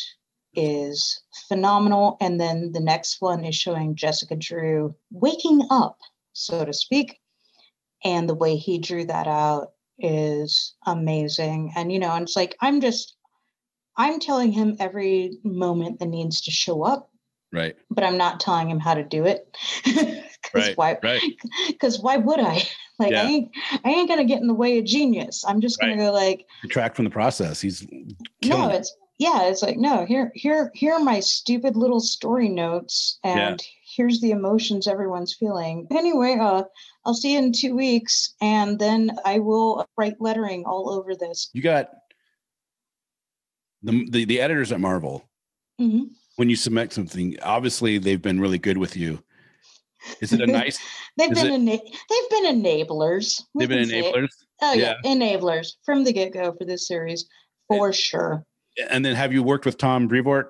is phenomenal. And then the next one is showing Jessica Drew waking up, so to speak. And the way he drew that out is amazing. And, you know, and it's like, I'm just, I'm telling him every moment that needs to show up, Right. but I'm not telling him how to do it. Because Right. why? Right. Because why would I? Like Yeah. I ain't, I ain't gonna get in the way of genius. I'm just gonna Right. go like, Detract from the process. He's no killing it. it's yeah it's like no here here here are my stupid little story notes Yeah. and here's the emotions everyone's feeling anyway uh i'll see you in two weeks and then i will write lettering all over this You got the, the the editors at Marvel. Mhm. When you submit something, obviously they've been really good with you. Is it a nice? they've been ena- they've been enablers they've been it. enablers, oh yeah. enablers from the get-go for this series for sure and then have you worked with Tom Brevoort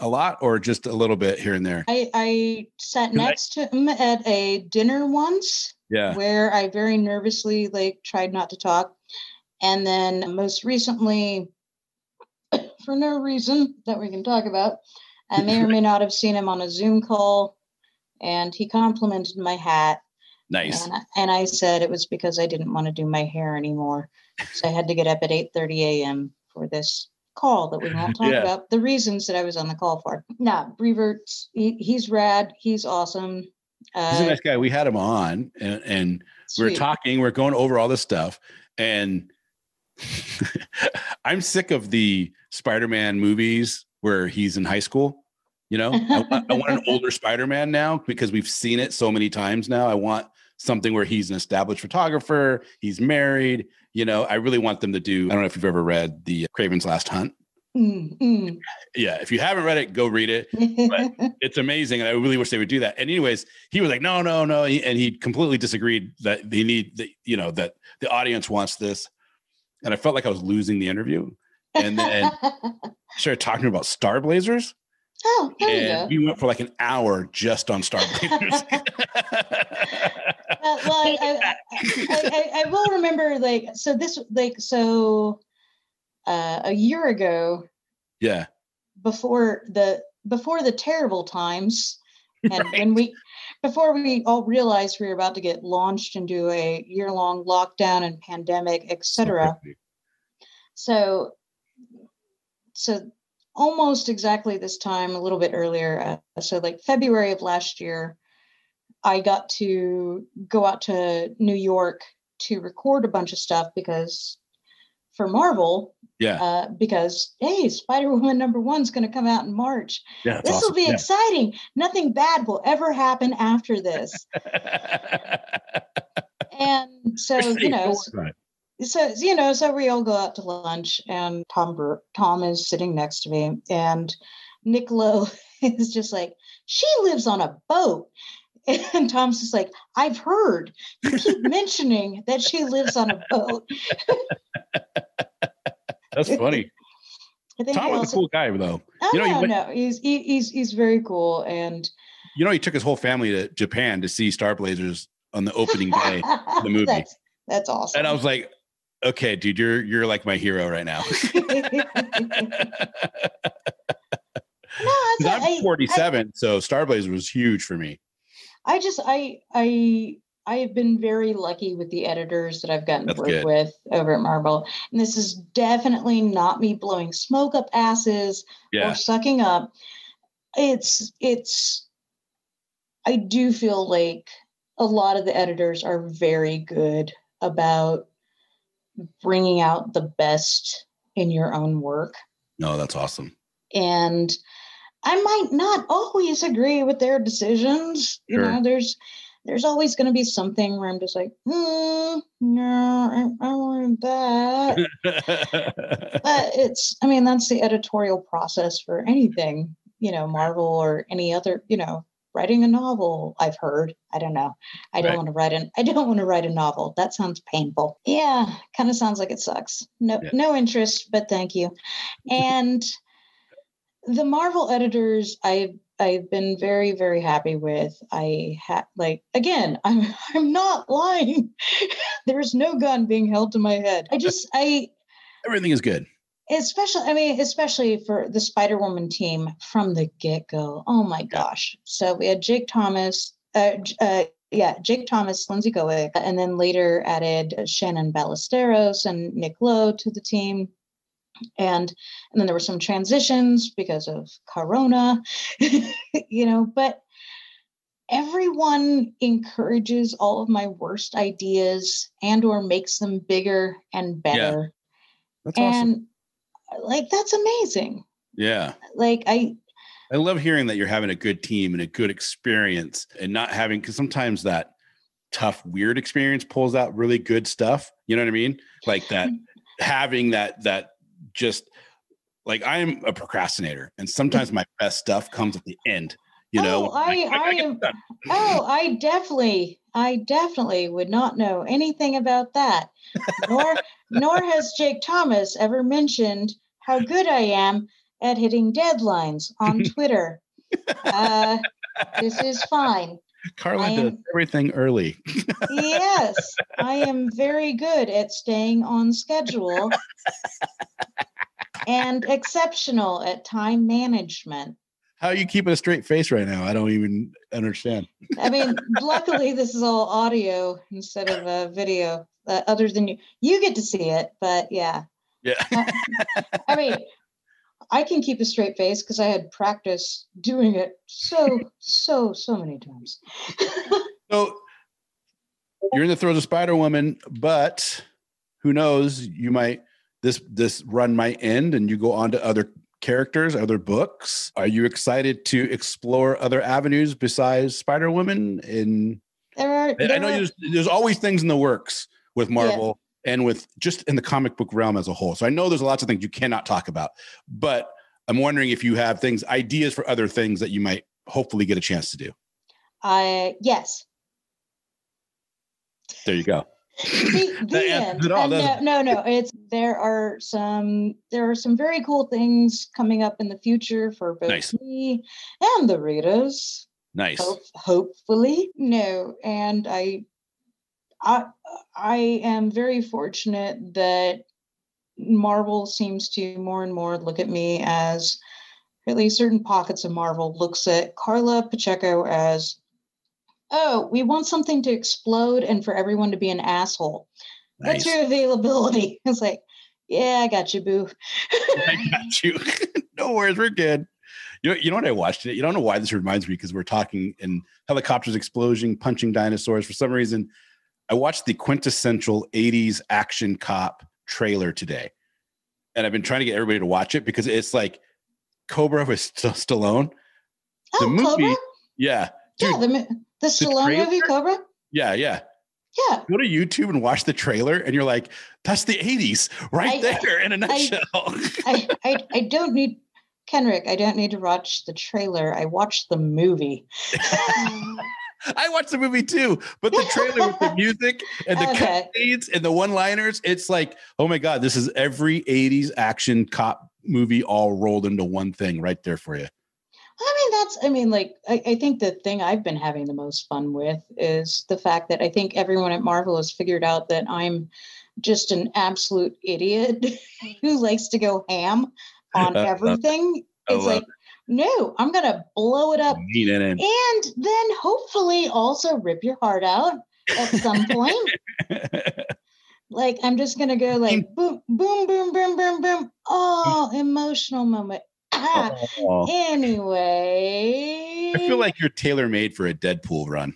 a lot, or just a little bit here and there? i i sat Can I- next to him at a dinner once Yeah. where I very nervously like tried not to talk. And then most recently, for no reason that we can talk about, I may or may not have seen him on a Zoom call and he complimented my hat. Nice. And, I, and I said it was because I didn't want to do my hair anymore. So I had to get up at 8:30 a.m. for this call that we won't talk Yeah. about the reasons that I was on the call for. Nah, Brevoort's he, he's rad. He's awesome. Uh, He's a nice guy. We had him on, and, and we we're talking. We are going over all this stuff, and I'm sick of the Spider-Man movies where he's in high school. You know, I, want- I want an older Spider-Man now because we've seen it so many times now. I want something where he's an established photographer. He's married. You know, I really want them to do. I don't know if you've ever read the Kraven's Last Hunt. Mm, mm. Yeah, if you haven't read it, go read it. it's amazing and i really wish they would do that and anyways he was like no no no and he completely disagreed that they need the, you know that the audience wants this and i felt like i was losing the interview. And then started talking about star blazers. Oh, there you and we went for like an hour just on star blazers. Uh, well, I, I, I, I, will remember like so this like so uh, a year ago yeah. before the before the terrible times and when we before we all realized we were about to get launched into a year long lockdown and pandemic etc so so almost exactly this time a little bit earlier uh, so like february of last year i got to go out to new york to record a bunch of stuff because for marvel yeah. uh, because hey spider-woman number one's going to come out in march. Yeah this will be Yeah. exciting. Nothing bad will ever happen after this. And so you know Don't s- worry about it. so you know so we all go out to lunch and tom Bur- tom is sitting next to me and nick lowe is just like she lives on a boat and tom's just like i've heard you keep mentioning that she lives on a boat that's funny I think tom was a cool guy though Oh, You know, no, no, he's he, he's he's very cool, and You know, he took his whole family to Japan to see Star Blazers on the opening day of the movie. That's, that's awesome. And I was like, okay, dude, you're you're like my hero right now. No, I'm I- 47, so Star Blazers was huge for me. I just I I I have been very lucky with the editors that I've gotten That's to work good. with over at Marvel. And this is definitely not me blowing smoke up asses Yeah. or sucking up. It's it's I do feel like a lot of the editors are very good about bringing out the best in your own work No, that's awesome. and I might not always agree with their decisions. You Sure. know, there's there's always going to be something where I'm just like, hmm, no, I, I wanted that. but it's, I mean, that's the editorial process for anything, you know, Marvel or any other, you know, writing a novel. I've heard. I don't know. I don't want to write an. I don't want to write a novel. That sounds painful. Yeah, kind of sounds like it sucks. No, Yeah. no interest, but thank you. And the Marvel editors, I've I've been very very happy with. I had like again, I'm I'm not lying. There's no gun being held to my head. I just I Everything is good. especially i mean especially for the spider woman team from the get-go oh my gosh so we had jake thomas uh, uh yeah jake thomas Lindsey Cohick and then later added shannon ballesteros and nick lowe to the team and and then there were some transitions because of corona you know but everyone encourages all of my worst ideas and or makes them bigger and better yeah. That's awesome. and like that's amazing Yeah. like i I love hearing that you're having a good team and a good experience and not having because sometimes that tough, weird experience pulls out really good stuff. You know what I mean? Like that having that that just like I'm a procrastinator and sometimes my best stuff comes at the end. You know, Oh, I- Like, I am- oh i definitely i definitely would not know anything about that nor nor has jake thomas ever mentioned how good i am at hitting deadlines on twitter. Uh this is fine Karla I does everything early. yes i am very good at staying on schedule and exceptional at time management How are you keeping a straight face right now? I don't even understand. I mean, luckily this is all audio instead of a video. Uh, other than you, you get to see it, but yeah. Yeah. I mean, I can keep a straight face because I had practice doing it so, so, so many times. So you're in the throes of Spider Woman, but who knows? You might this this run might end, and you go on to other characters, other books. Are you excited to explore other avenues besides Spider Woman? In there are. I know are- there's there's always things in the works with Marvel and with just in the comic book realm as a whole. So I know there's lots of things you cannot talk about, but I'm wondering if you have things, ideas for other things that you might hopefully get a chance to do. I yes. There you go. The, the end. all, Uh, no, no, no. It's there are some there are some very cool things coming up in the future for both Nice. me and the readers. Nice. Hope, hopefully, no. And I, I, I am very fortunate that Marvel seems to more and more look at me as, at least certain pockets of Marvel looks at Karla Pacheco as, oh, we want something to explode and for everyone to be an asshole. Nice. your availability? It's like, yeah, I got you, boo. I got you. no worries, we're good. You know, you know what I watched it. You don't know why this reminds me because we're talking in helicopters exploding, punching dinosaurs. For some reason, I watched the quintessential '80s action cop trailer today, and I've been trying to get everybody to watch it because it's like Cobra with St- Stallone. The oh, movie- Cobra? Yeah, Yeah, dude. the, mo- the Stallone movie. Cobra? yeah, yeah. Yeah. Go to YouTube and watch the trailer, and you're like, "That's the '80s right I- there in a nutshell." I, I I don't need Kenric. I don't need to watch the trailer. I watched the movie. I watched the movie too, but the trailer with the music and the Okay. cutscenes and the one-liners, it's like, oh my god, this is every '80s action cop movie all rolled into one thing right there for you. I mean, that's I mean, like I, I think the thing I've been having the most fun with is the fact that I think everyone at Marvel has figured out that I'm just an absolute idiot who likes to go ham on it. everything. It's like, no, I'm gonna blow it up Lean in and- then hopefully also rip your heart out at some point. like I'm just gonna go like boom, boom, boom, boom, boom, boom. Oh, emotional moment. Ah, Oh, anyway. I feel like you're tailor made for a Deadpool run.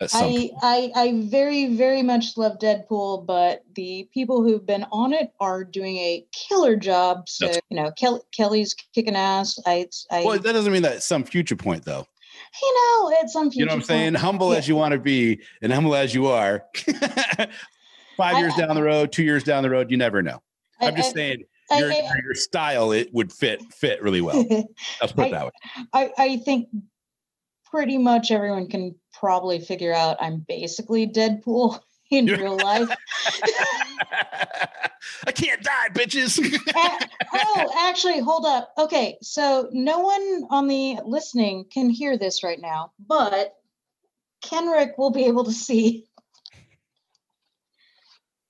I. I I very very much love Deadpool, but the people who've been on it are doing a killer job. So That's- you know, Kel- Kelly's kicking ass. I I Well, that doesn't mean that at some future point, though. you know at some future You know what I'm saying? point- Humble Yeah. as you want to be and humble as you are. Five I- years down the road, two years down the road, you never know. I'm just saying your, your style it would fit fit really well. Let's put it that way. I, I think pretty much everyone can probably figure out I'm basically Deadpool in real life. I can't die, bitches. A- oh, actually, hold up. Okay, so no one on the listening can hear this right now, but Kenric will be able to see.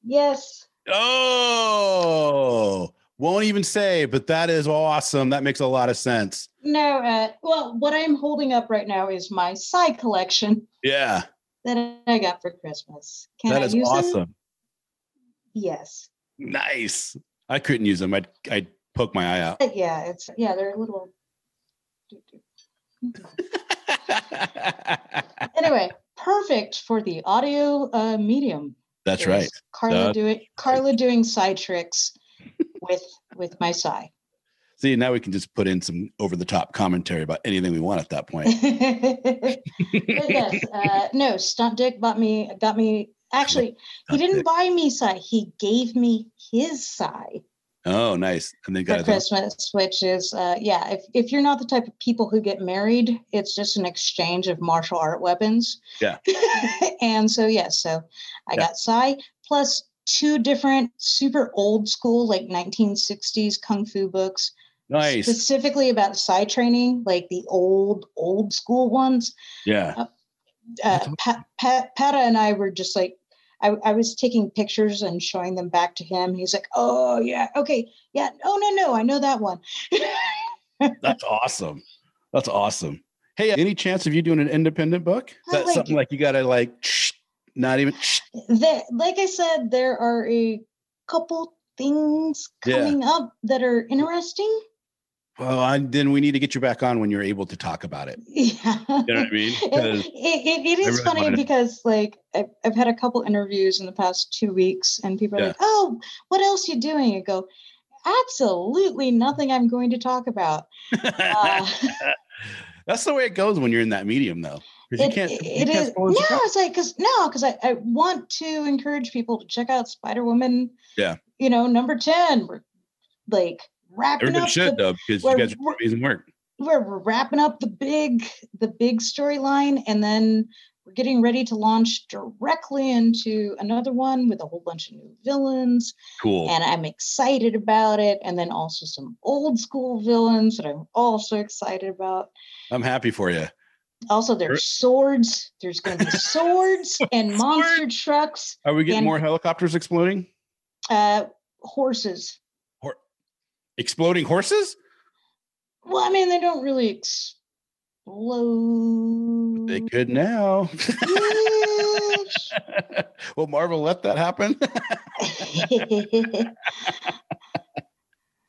Yes. oh, won't even say, but that is awesome. That makes a lot of sense. No, uh, well, what I'm holding up right now is my Sai collection Yeah, that I got for Christmas. Can that I is use them? awesome. Yes. Nice. I couldn't use them. I'd I'd poke my eye out. Uh, Yeah, it's yeah, they're a little. Anyway, perfect for the audio uh, medium. That's right. Karla That's doing Karla doing Sai tricks with with my Sai. See, now we can just put in some over the top commentary about anything we want at that point. Yes, uh, no, Stunt Dick bought me got me. Actually, he didn't buy me Sai. He gave me his Sai oh, nice. And they for got it. Christmas, which is uh, yeah. If if you're not the type of people who get married, it's just an exchange of martial art weapons. Yeah. and so yes, so I Yeah. got Sai plus two different super old school like 1960s kung fu books Nice. specifically about Sai training, like the old old school ones. Yeah. Uh, That's Pat, Pat, Pata and I were just like, I, I was taking pictures and showing them back to him. He's like, "Oh yeah, okay, yeah, oh no no, I know that one." That's awesome. That's awesome. Hey, any chance of you doing an independent book? Is that like something like you got to like, not even? There- like I said, there are a couple things Yeah. coming up that are interesting. Well, I, then we need to get you back on when you're able to talk about it. Yeah. You know what I mean? it, 'Cause it, it, it I really funny wanted- because like I've, I've had a couple interviews in the past two weeks and people are Yeah. like oh what else you doing i go absolutely nothing i'm going to talk about uh, That's the way it goes when you're in that medium, though. You can't. it- it is no it's like because no because I, I want to encourage people to check out spider woman Yeah. you know number 10 we're like wrapping Everybody up should the, though, because you guys are amazing work. we're, we're wrapping up the big the big storyline and then we're getting ready to launch directly into another one with a whole bunch of new villains Cool. and i'm excited about it and then also some old school villains that i'm also excited about I'm happy for you. Also there's swords there's going to be swords and monster trucks Are we getting And- more helicopters exploding? uh horses Exploding horses? well i mean they don't really explode They could now. Will Marvel let that happen?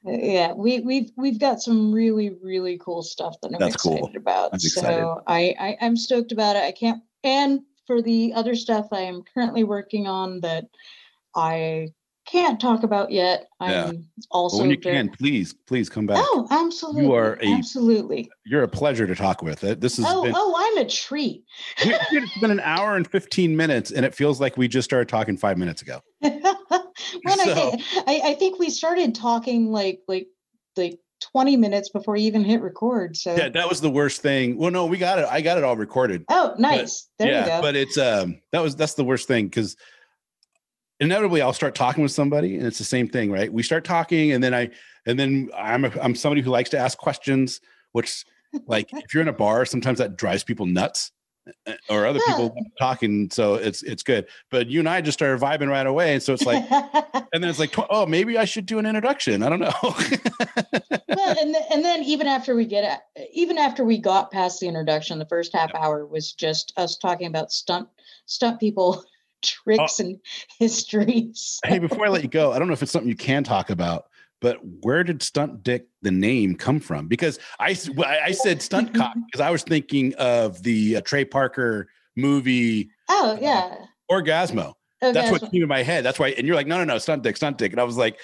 yeah, we we've we've got some really really cool stuff that I'm That's excited cool. about. I'm so excited. I, I I'm stoked about it. I can't and for the other stuff I am currently working on that I can't talk about yet. I'm But also when you very- can, please, please come back. Oh, absolutely. You are a- absolutely. You're a pleasure to talk with. This has Oh, been oh, I'm a treat. it's been an hour and 15 minutes, and it feels like we just started talking five minutes ago. when So- I, I I think we started talking like like like 20 minutes before you even hit record. So Yeah, that was the worst thing. Well, no, we got it. I got it all recorded. oh nice. there yeah, you go. but it's um that was that's the worst thing because inevitably I'll start talking with somebody and it's the same thing, right? We start talking and then I and then I'm a, I'm somebody who likes to ask questions, which like if you're in a bar, sometimes that drives people nuts uh, or other people talking. So it's it's good. But you and I just started vibing right away. And so it's like, and then it's like, oh, maybe I should do an introduction. I don't know. well, and th- and then even after we get even after we got past the introduction, the first half hour was just us talking about stunt stunt people tricks and histories. hey, before I let you go, I don't know if it's something you can talk about, but where did Stunt Dick the name come from? Because I I said Stunt Cock because I was thinking of the uh, Trey Parker movie Oh yeah, Orgazmo. okay. That's what came in my head. That's why. And you're like, no, no, no, Stunt Dick, Stunt Dick, and I was like,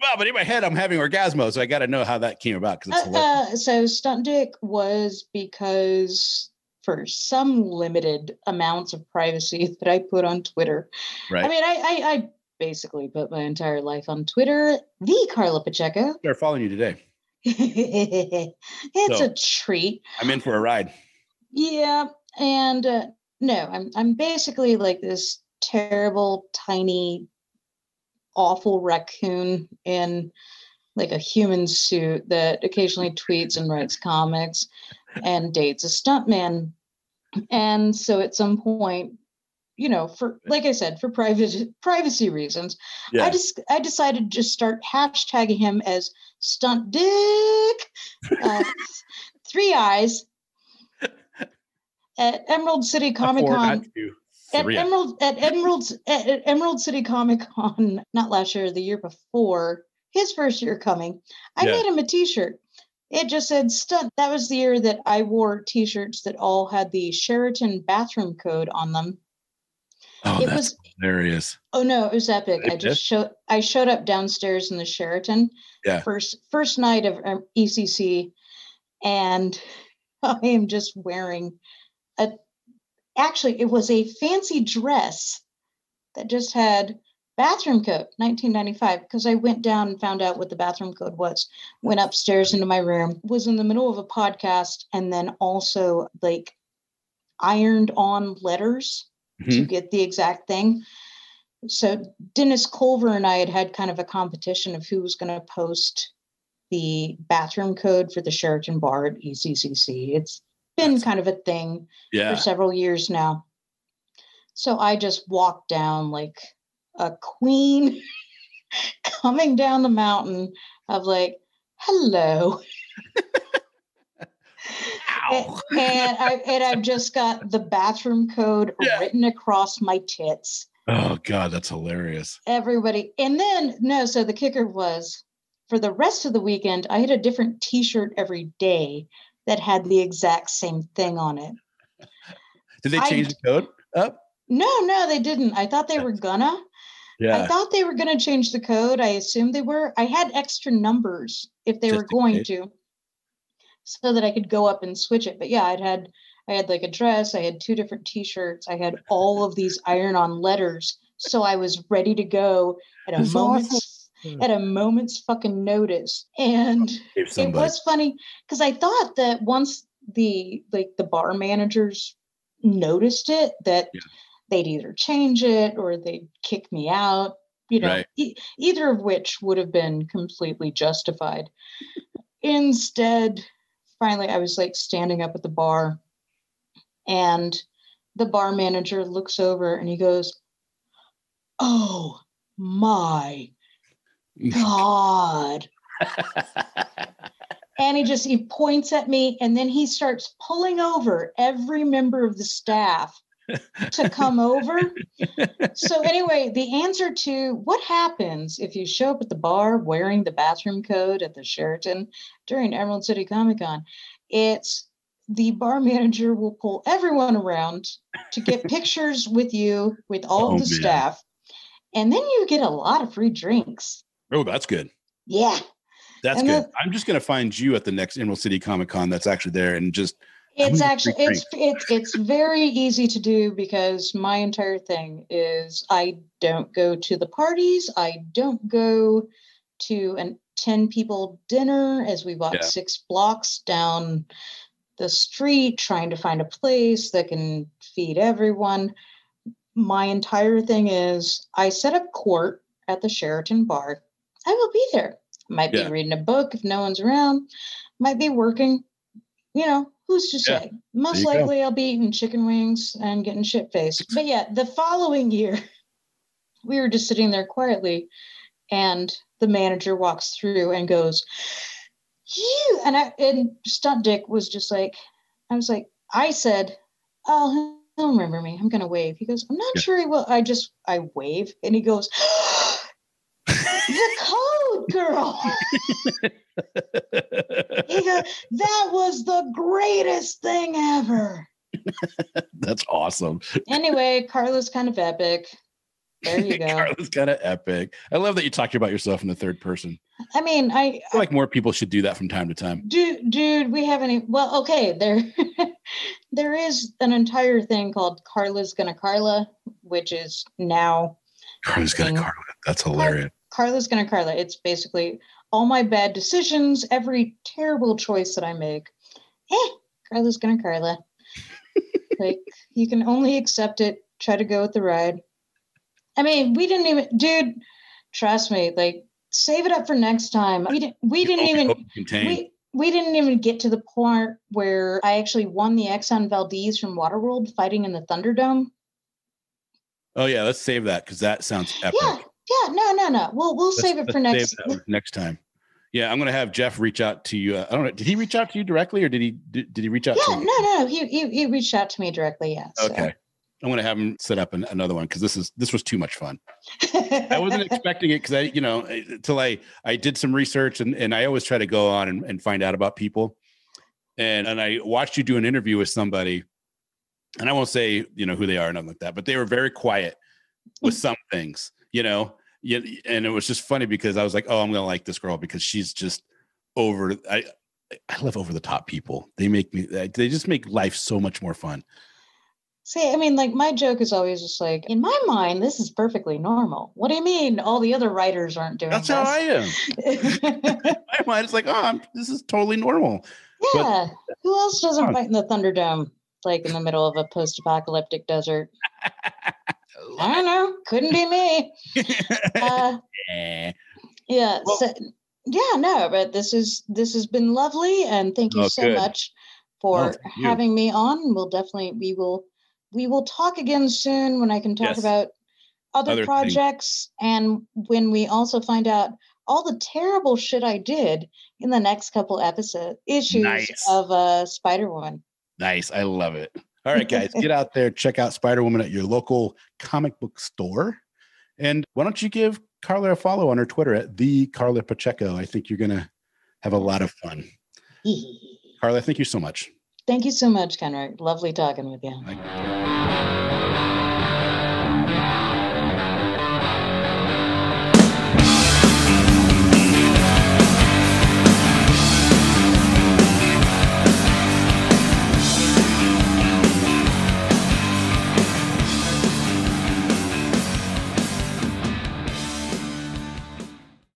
well, but in my head, I'm having Orgazmo, so I got to know how that came about because Uh, uh, so stunt dick was because for some limited amounts of privacy that I put on Twitter. right. I mean, I, I I basically put my entire life on Twitter. The Karla Pacheco. They're following you today. it's So- a treat. I'm in for a ride. Yeah, and uh, no, I'm I'm basically like this terrible, tiny, awful raccoon in like a human suit that occasionally tweets and writes comics and dates a stuntman. And so at some point, you know, for like I said, for private privacy reasons, Yeah. I just I decided to just start hashtagging him as stunt dick. Uh, three eyes at Emerald City Comic Con. At. Emerald at Emerald at, at Emerald City Comic Con, not last year, the year before, his first year coming, I Yeah. made him a T-shirt. It just said "stunt." That was the year that I wore T-shirts that all had the Sheraton bathroom code on them. Oh, it was hilarious. oh no, it was epic. I just showed I showed up downstairs in the Sheraton, Yeah. first first night of um, ECC, and I am just wearing a. Actually, it was a fancy dress that just had bathroom code 1995 because I went down and found out what the bathroom code was. Went upstairs into my room, was in the middle of a podcast, and then also like ironed on letters to Mhm. get the exact thing. So Dennis Culver and I had had kind of a competition of who was going to post the bathroom code for the Sheraton Bar at ECCC. It's been kind of a thing Yeah. for several years now. So I just walked down like a queen coming down the mountain of like, hello. And, and I and I've just got the bathroom code Yeah. written across my tits. Oh God, that's hilarious. Everybody. And then no, so the kicker was for the rest of the weekend, I had a different t-shirt every day that had the exact same thing on it. Did they change d- the code up? No, no, they didn't. I thought they were gonna. I thought they were going to change the code. I assumed they were. I had extra numbers if they were Just in going case. to, so that I could go up and switch it. But yeah, I'd had I had like a dress. I had two different T-shirts. I had all of these iron-on letters, so I was ready to go at a That's moment's awesome. Hmm. at a moment's fucking notice. And it was funny because I thought that once the like the bar managers noticed it that Yeah. They'd either change it or they'd kick me out you know Right. e- either of which would have been completely justified instead finally i was like standing up at the bar and the bar manager looks over and he goes oh my god and he just he points at me and then he starts pulling over every member of the staff to come over so anyway the answer to what happens if you show up at the bar wearing the bathroom code at the sheraton during emerald city comic con it's the bar manager will pull everyone around to get pictures with you with all Oh, the man. staff and then you get a lot of free drinks oh, that's good. yeah That's And good. then- I'm just gonna find you at the next Emerald City Comic Con that's actually there and just It's actually it's it's it's very easy to do because my entire thing is I don't go to the parties. I don't go to an 10 people dinner as we walk Yeah. six blocks down the street trying to find a place that can feed everyone. My entire thing is I set up court at the Sheraton bar. I will be there. Might Yeah. be reading a book if no one's around. Might be working you know, who's to Yeah. say? Most you go. likely I'll be eating chicken wings and getting shit faced. But yeah, the following year, we were just sitting there quietly, and the manager walks through and goes, You and I and Stunt Dick was just like, I was like, I said, Oh, he'll remember me. I'm gonna wave. He goes, I'm not Yeah. sure he will. I just I wave and he goes, girl. He goes, that was the greatest thing ever. That's awesome. Anyway, Karla's kind of epic. There you go. Karla's kind of epic. I love that you talk about yourself in the third person. I mean, I, I feel like more people should do that from time to time. dude, dude, we haven't. Even, well, okay, there, there is an entire thing called Karla's gonna Karla, which is now Karla's gonna Karla. That's hilarious. Karla's gonna Karla. It's basically all my bad decisions, every terrible choice that I make. Eh, Karla's gonna Karla. like you can only accept it. Try to go with the ride. I mean, we didn't even, dude. Trust me. Like, save it up for next time. We didn't. We didn't even. hope to contain. We we didn't even get to the point where I actually won the Exxon Valdez from Waterworld fighting in the Thunderdome. oh yeah, let's save that because that sounds epic. Yeah, yeah. No, no, no. We'll we'll Let's- save it for next. save that one next time. Yeah, I'm gonna have Jeff reach out to you. Uh, I don't know. Did he reach out to you directly, or did he did, did he reach out Yeah, to no, you? no, no. He, he he reached out to me directly. Yeah. so. Okay. I'm gonna have him set up an, another one because this is this was too much fun. I wasn't expecting it because I, you know, until I I did some research and and I always try to go on and, and find out about people. And and I watched you do an interview with somebody, and I won't say you know who they are or nothing like that, but they were very quiet with some things, you know. Yeah, and it was just funny because I was like, oh, I'm gonna like this girl because she's just over. I I love over the top people. They make me. They just make life so much more fun. See, I mean, like my joke is always just like, in my mind, this is perfectly normal. What do you mean all the other writers aren't doing That's how I am. My mind, it's like, oh, I'm, this is totally normal. yeah. Who else doesn't fight in the Thunderdome, like in the middle of a post-apocalyptic desert? I don't know. Couldn't be me. Uh, Eh. yeah. Well- so, yeah. No, but this is this has been lovely, and thank you Oh, so good. much for having me on. We'll definitely we will we will talk again soon when I can talk Yes. about other, Other things. projects and when we also find out all the terrible shit I did in the next couple episode issues Nice. of uh Spider Woman. Nice. I love it. All right, guys, get out there, check out Spider Woman at your local comic book store. And why don't you give Karla a follow on her Twitter at the Karla Pacheco? I think you're gonna have a lot of fun. Karla, thank you so much. Thank you so much, Kenric. Lovely talking with you.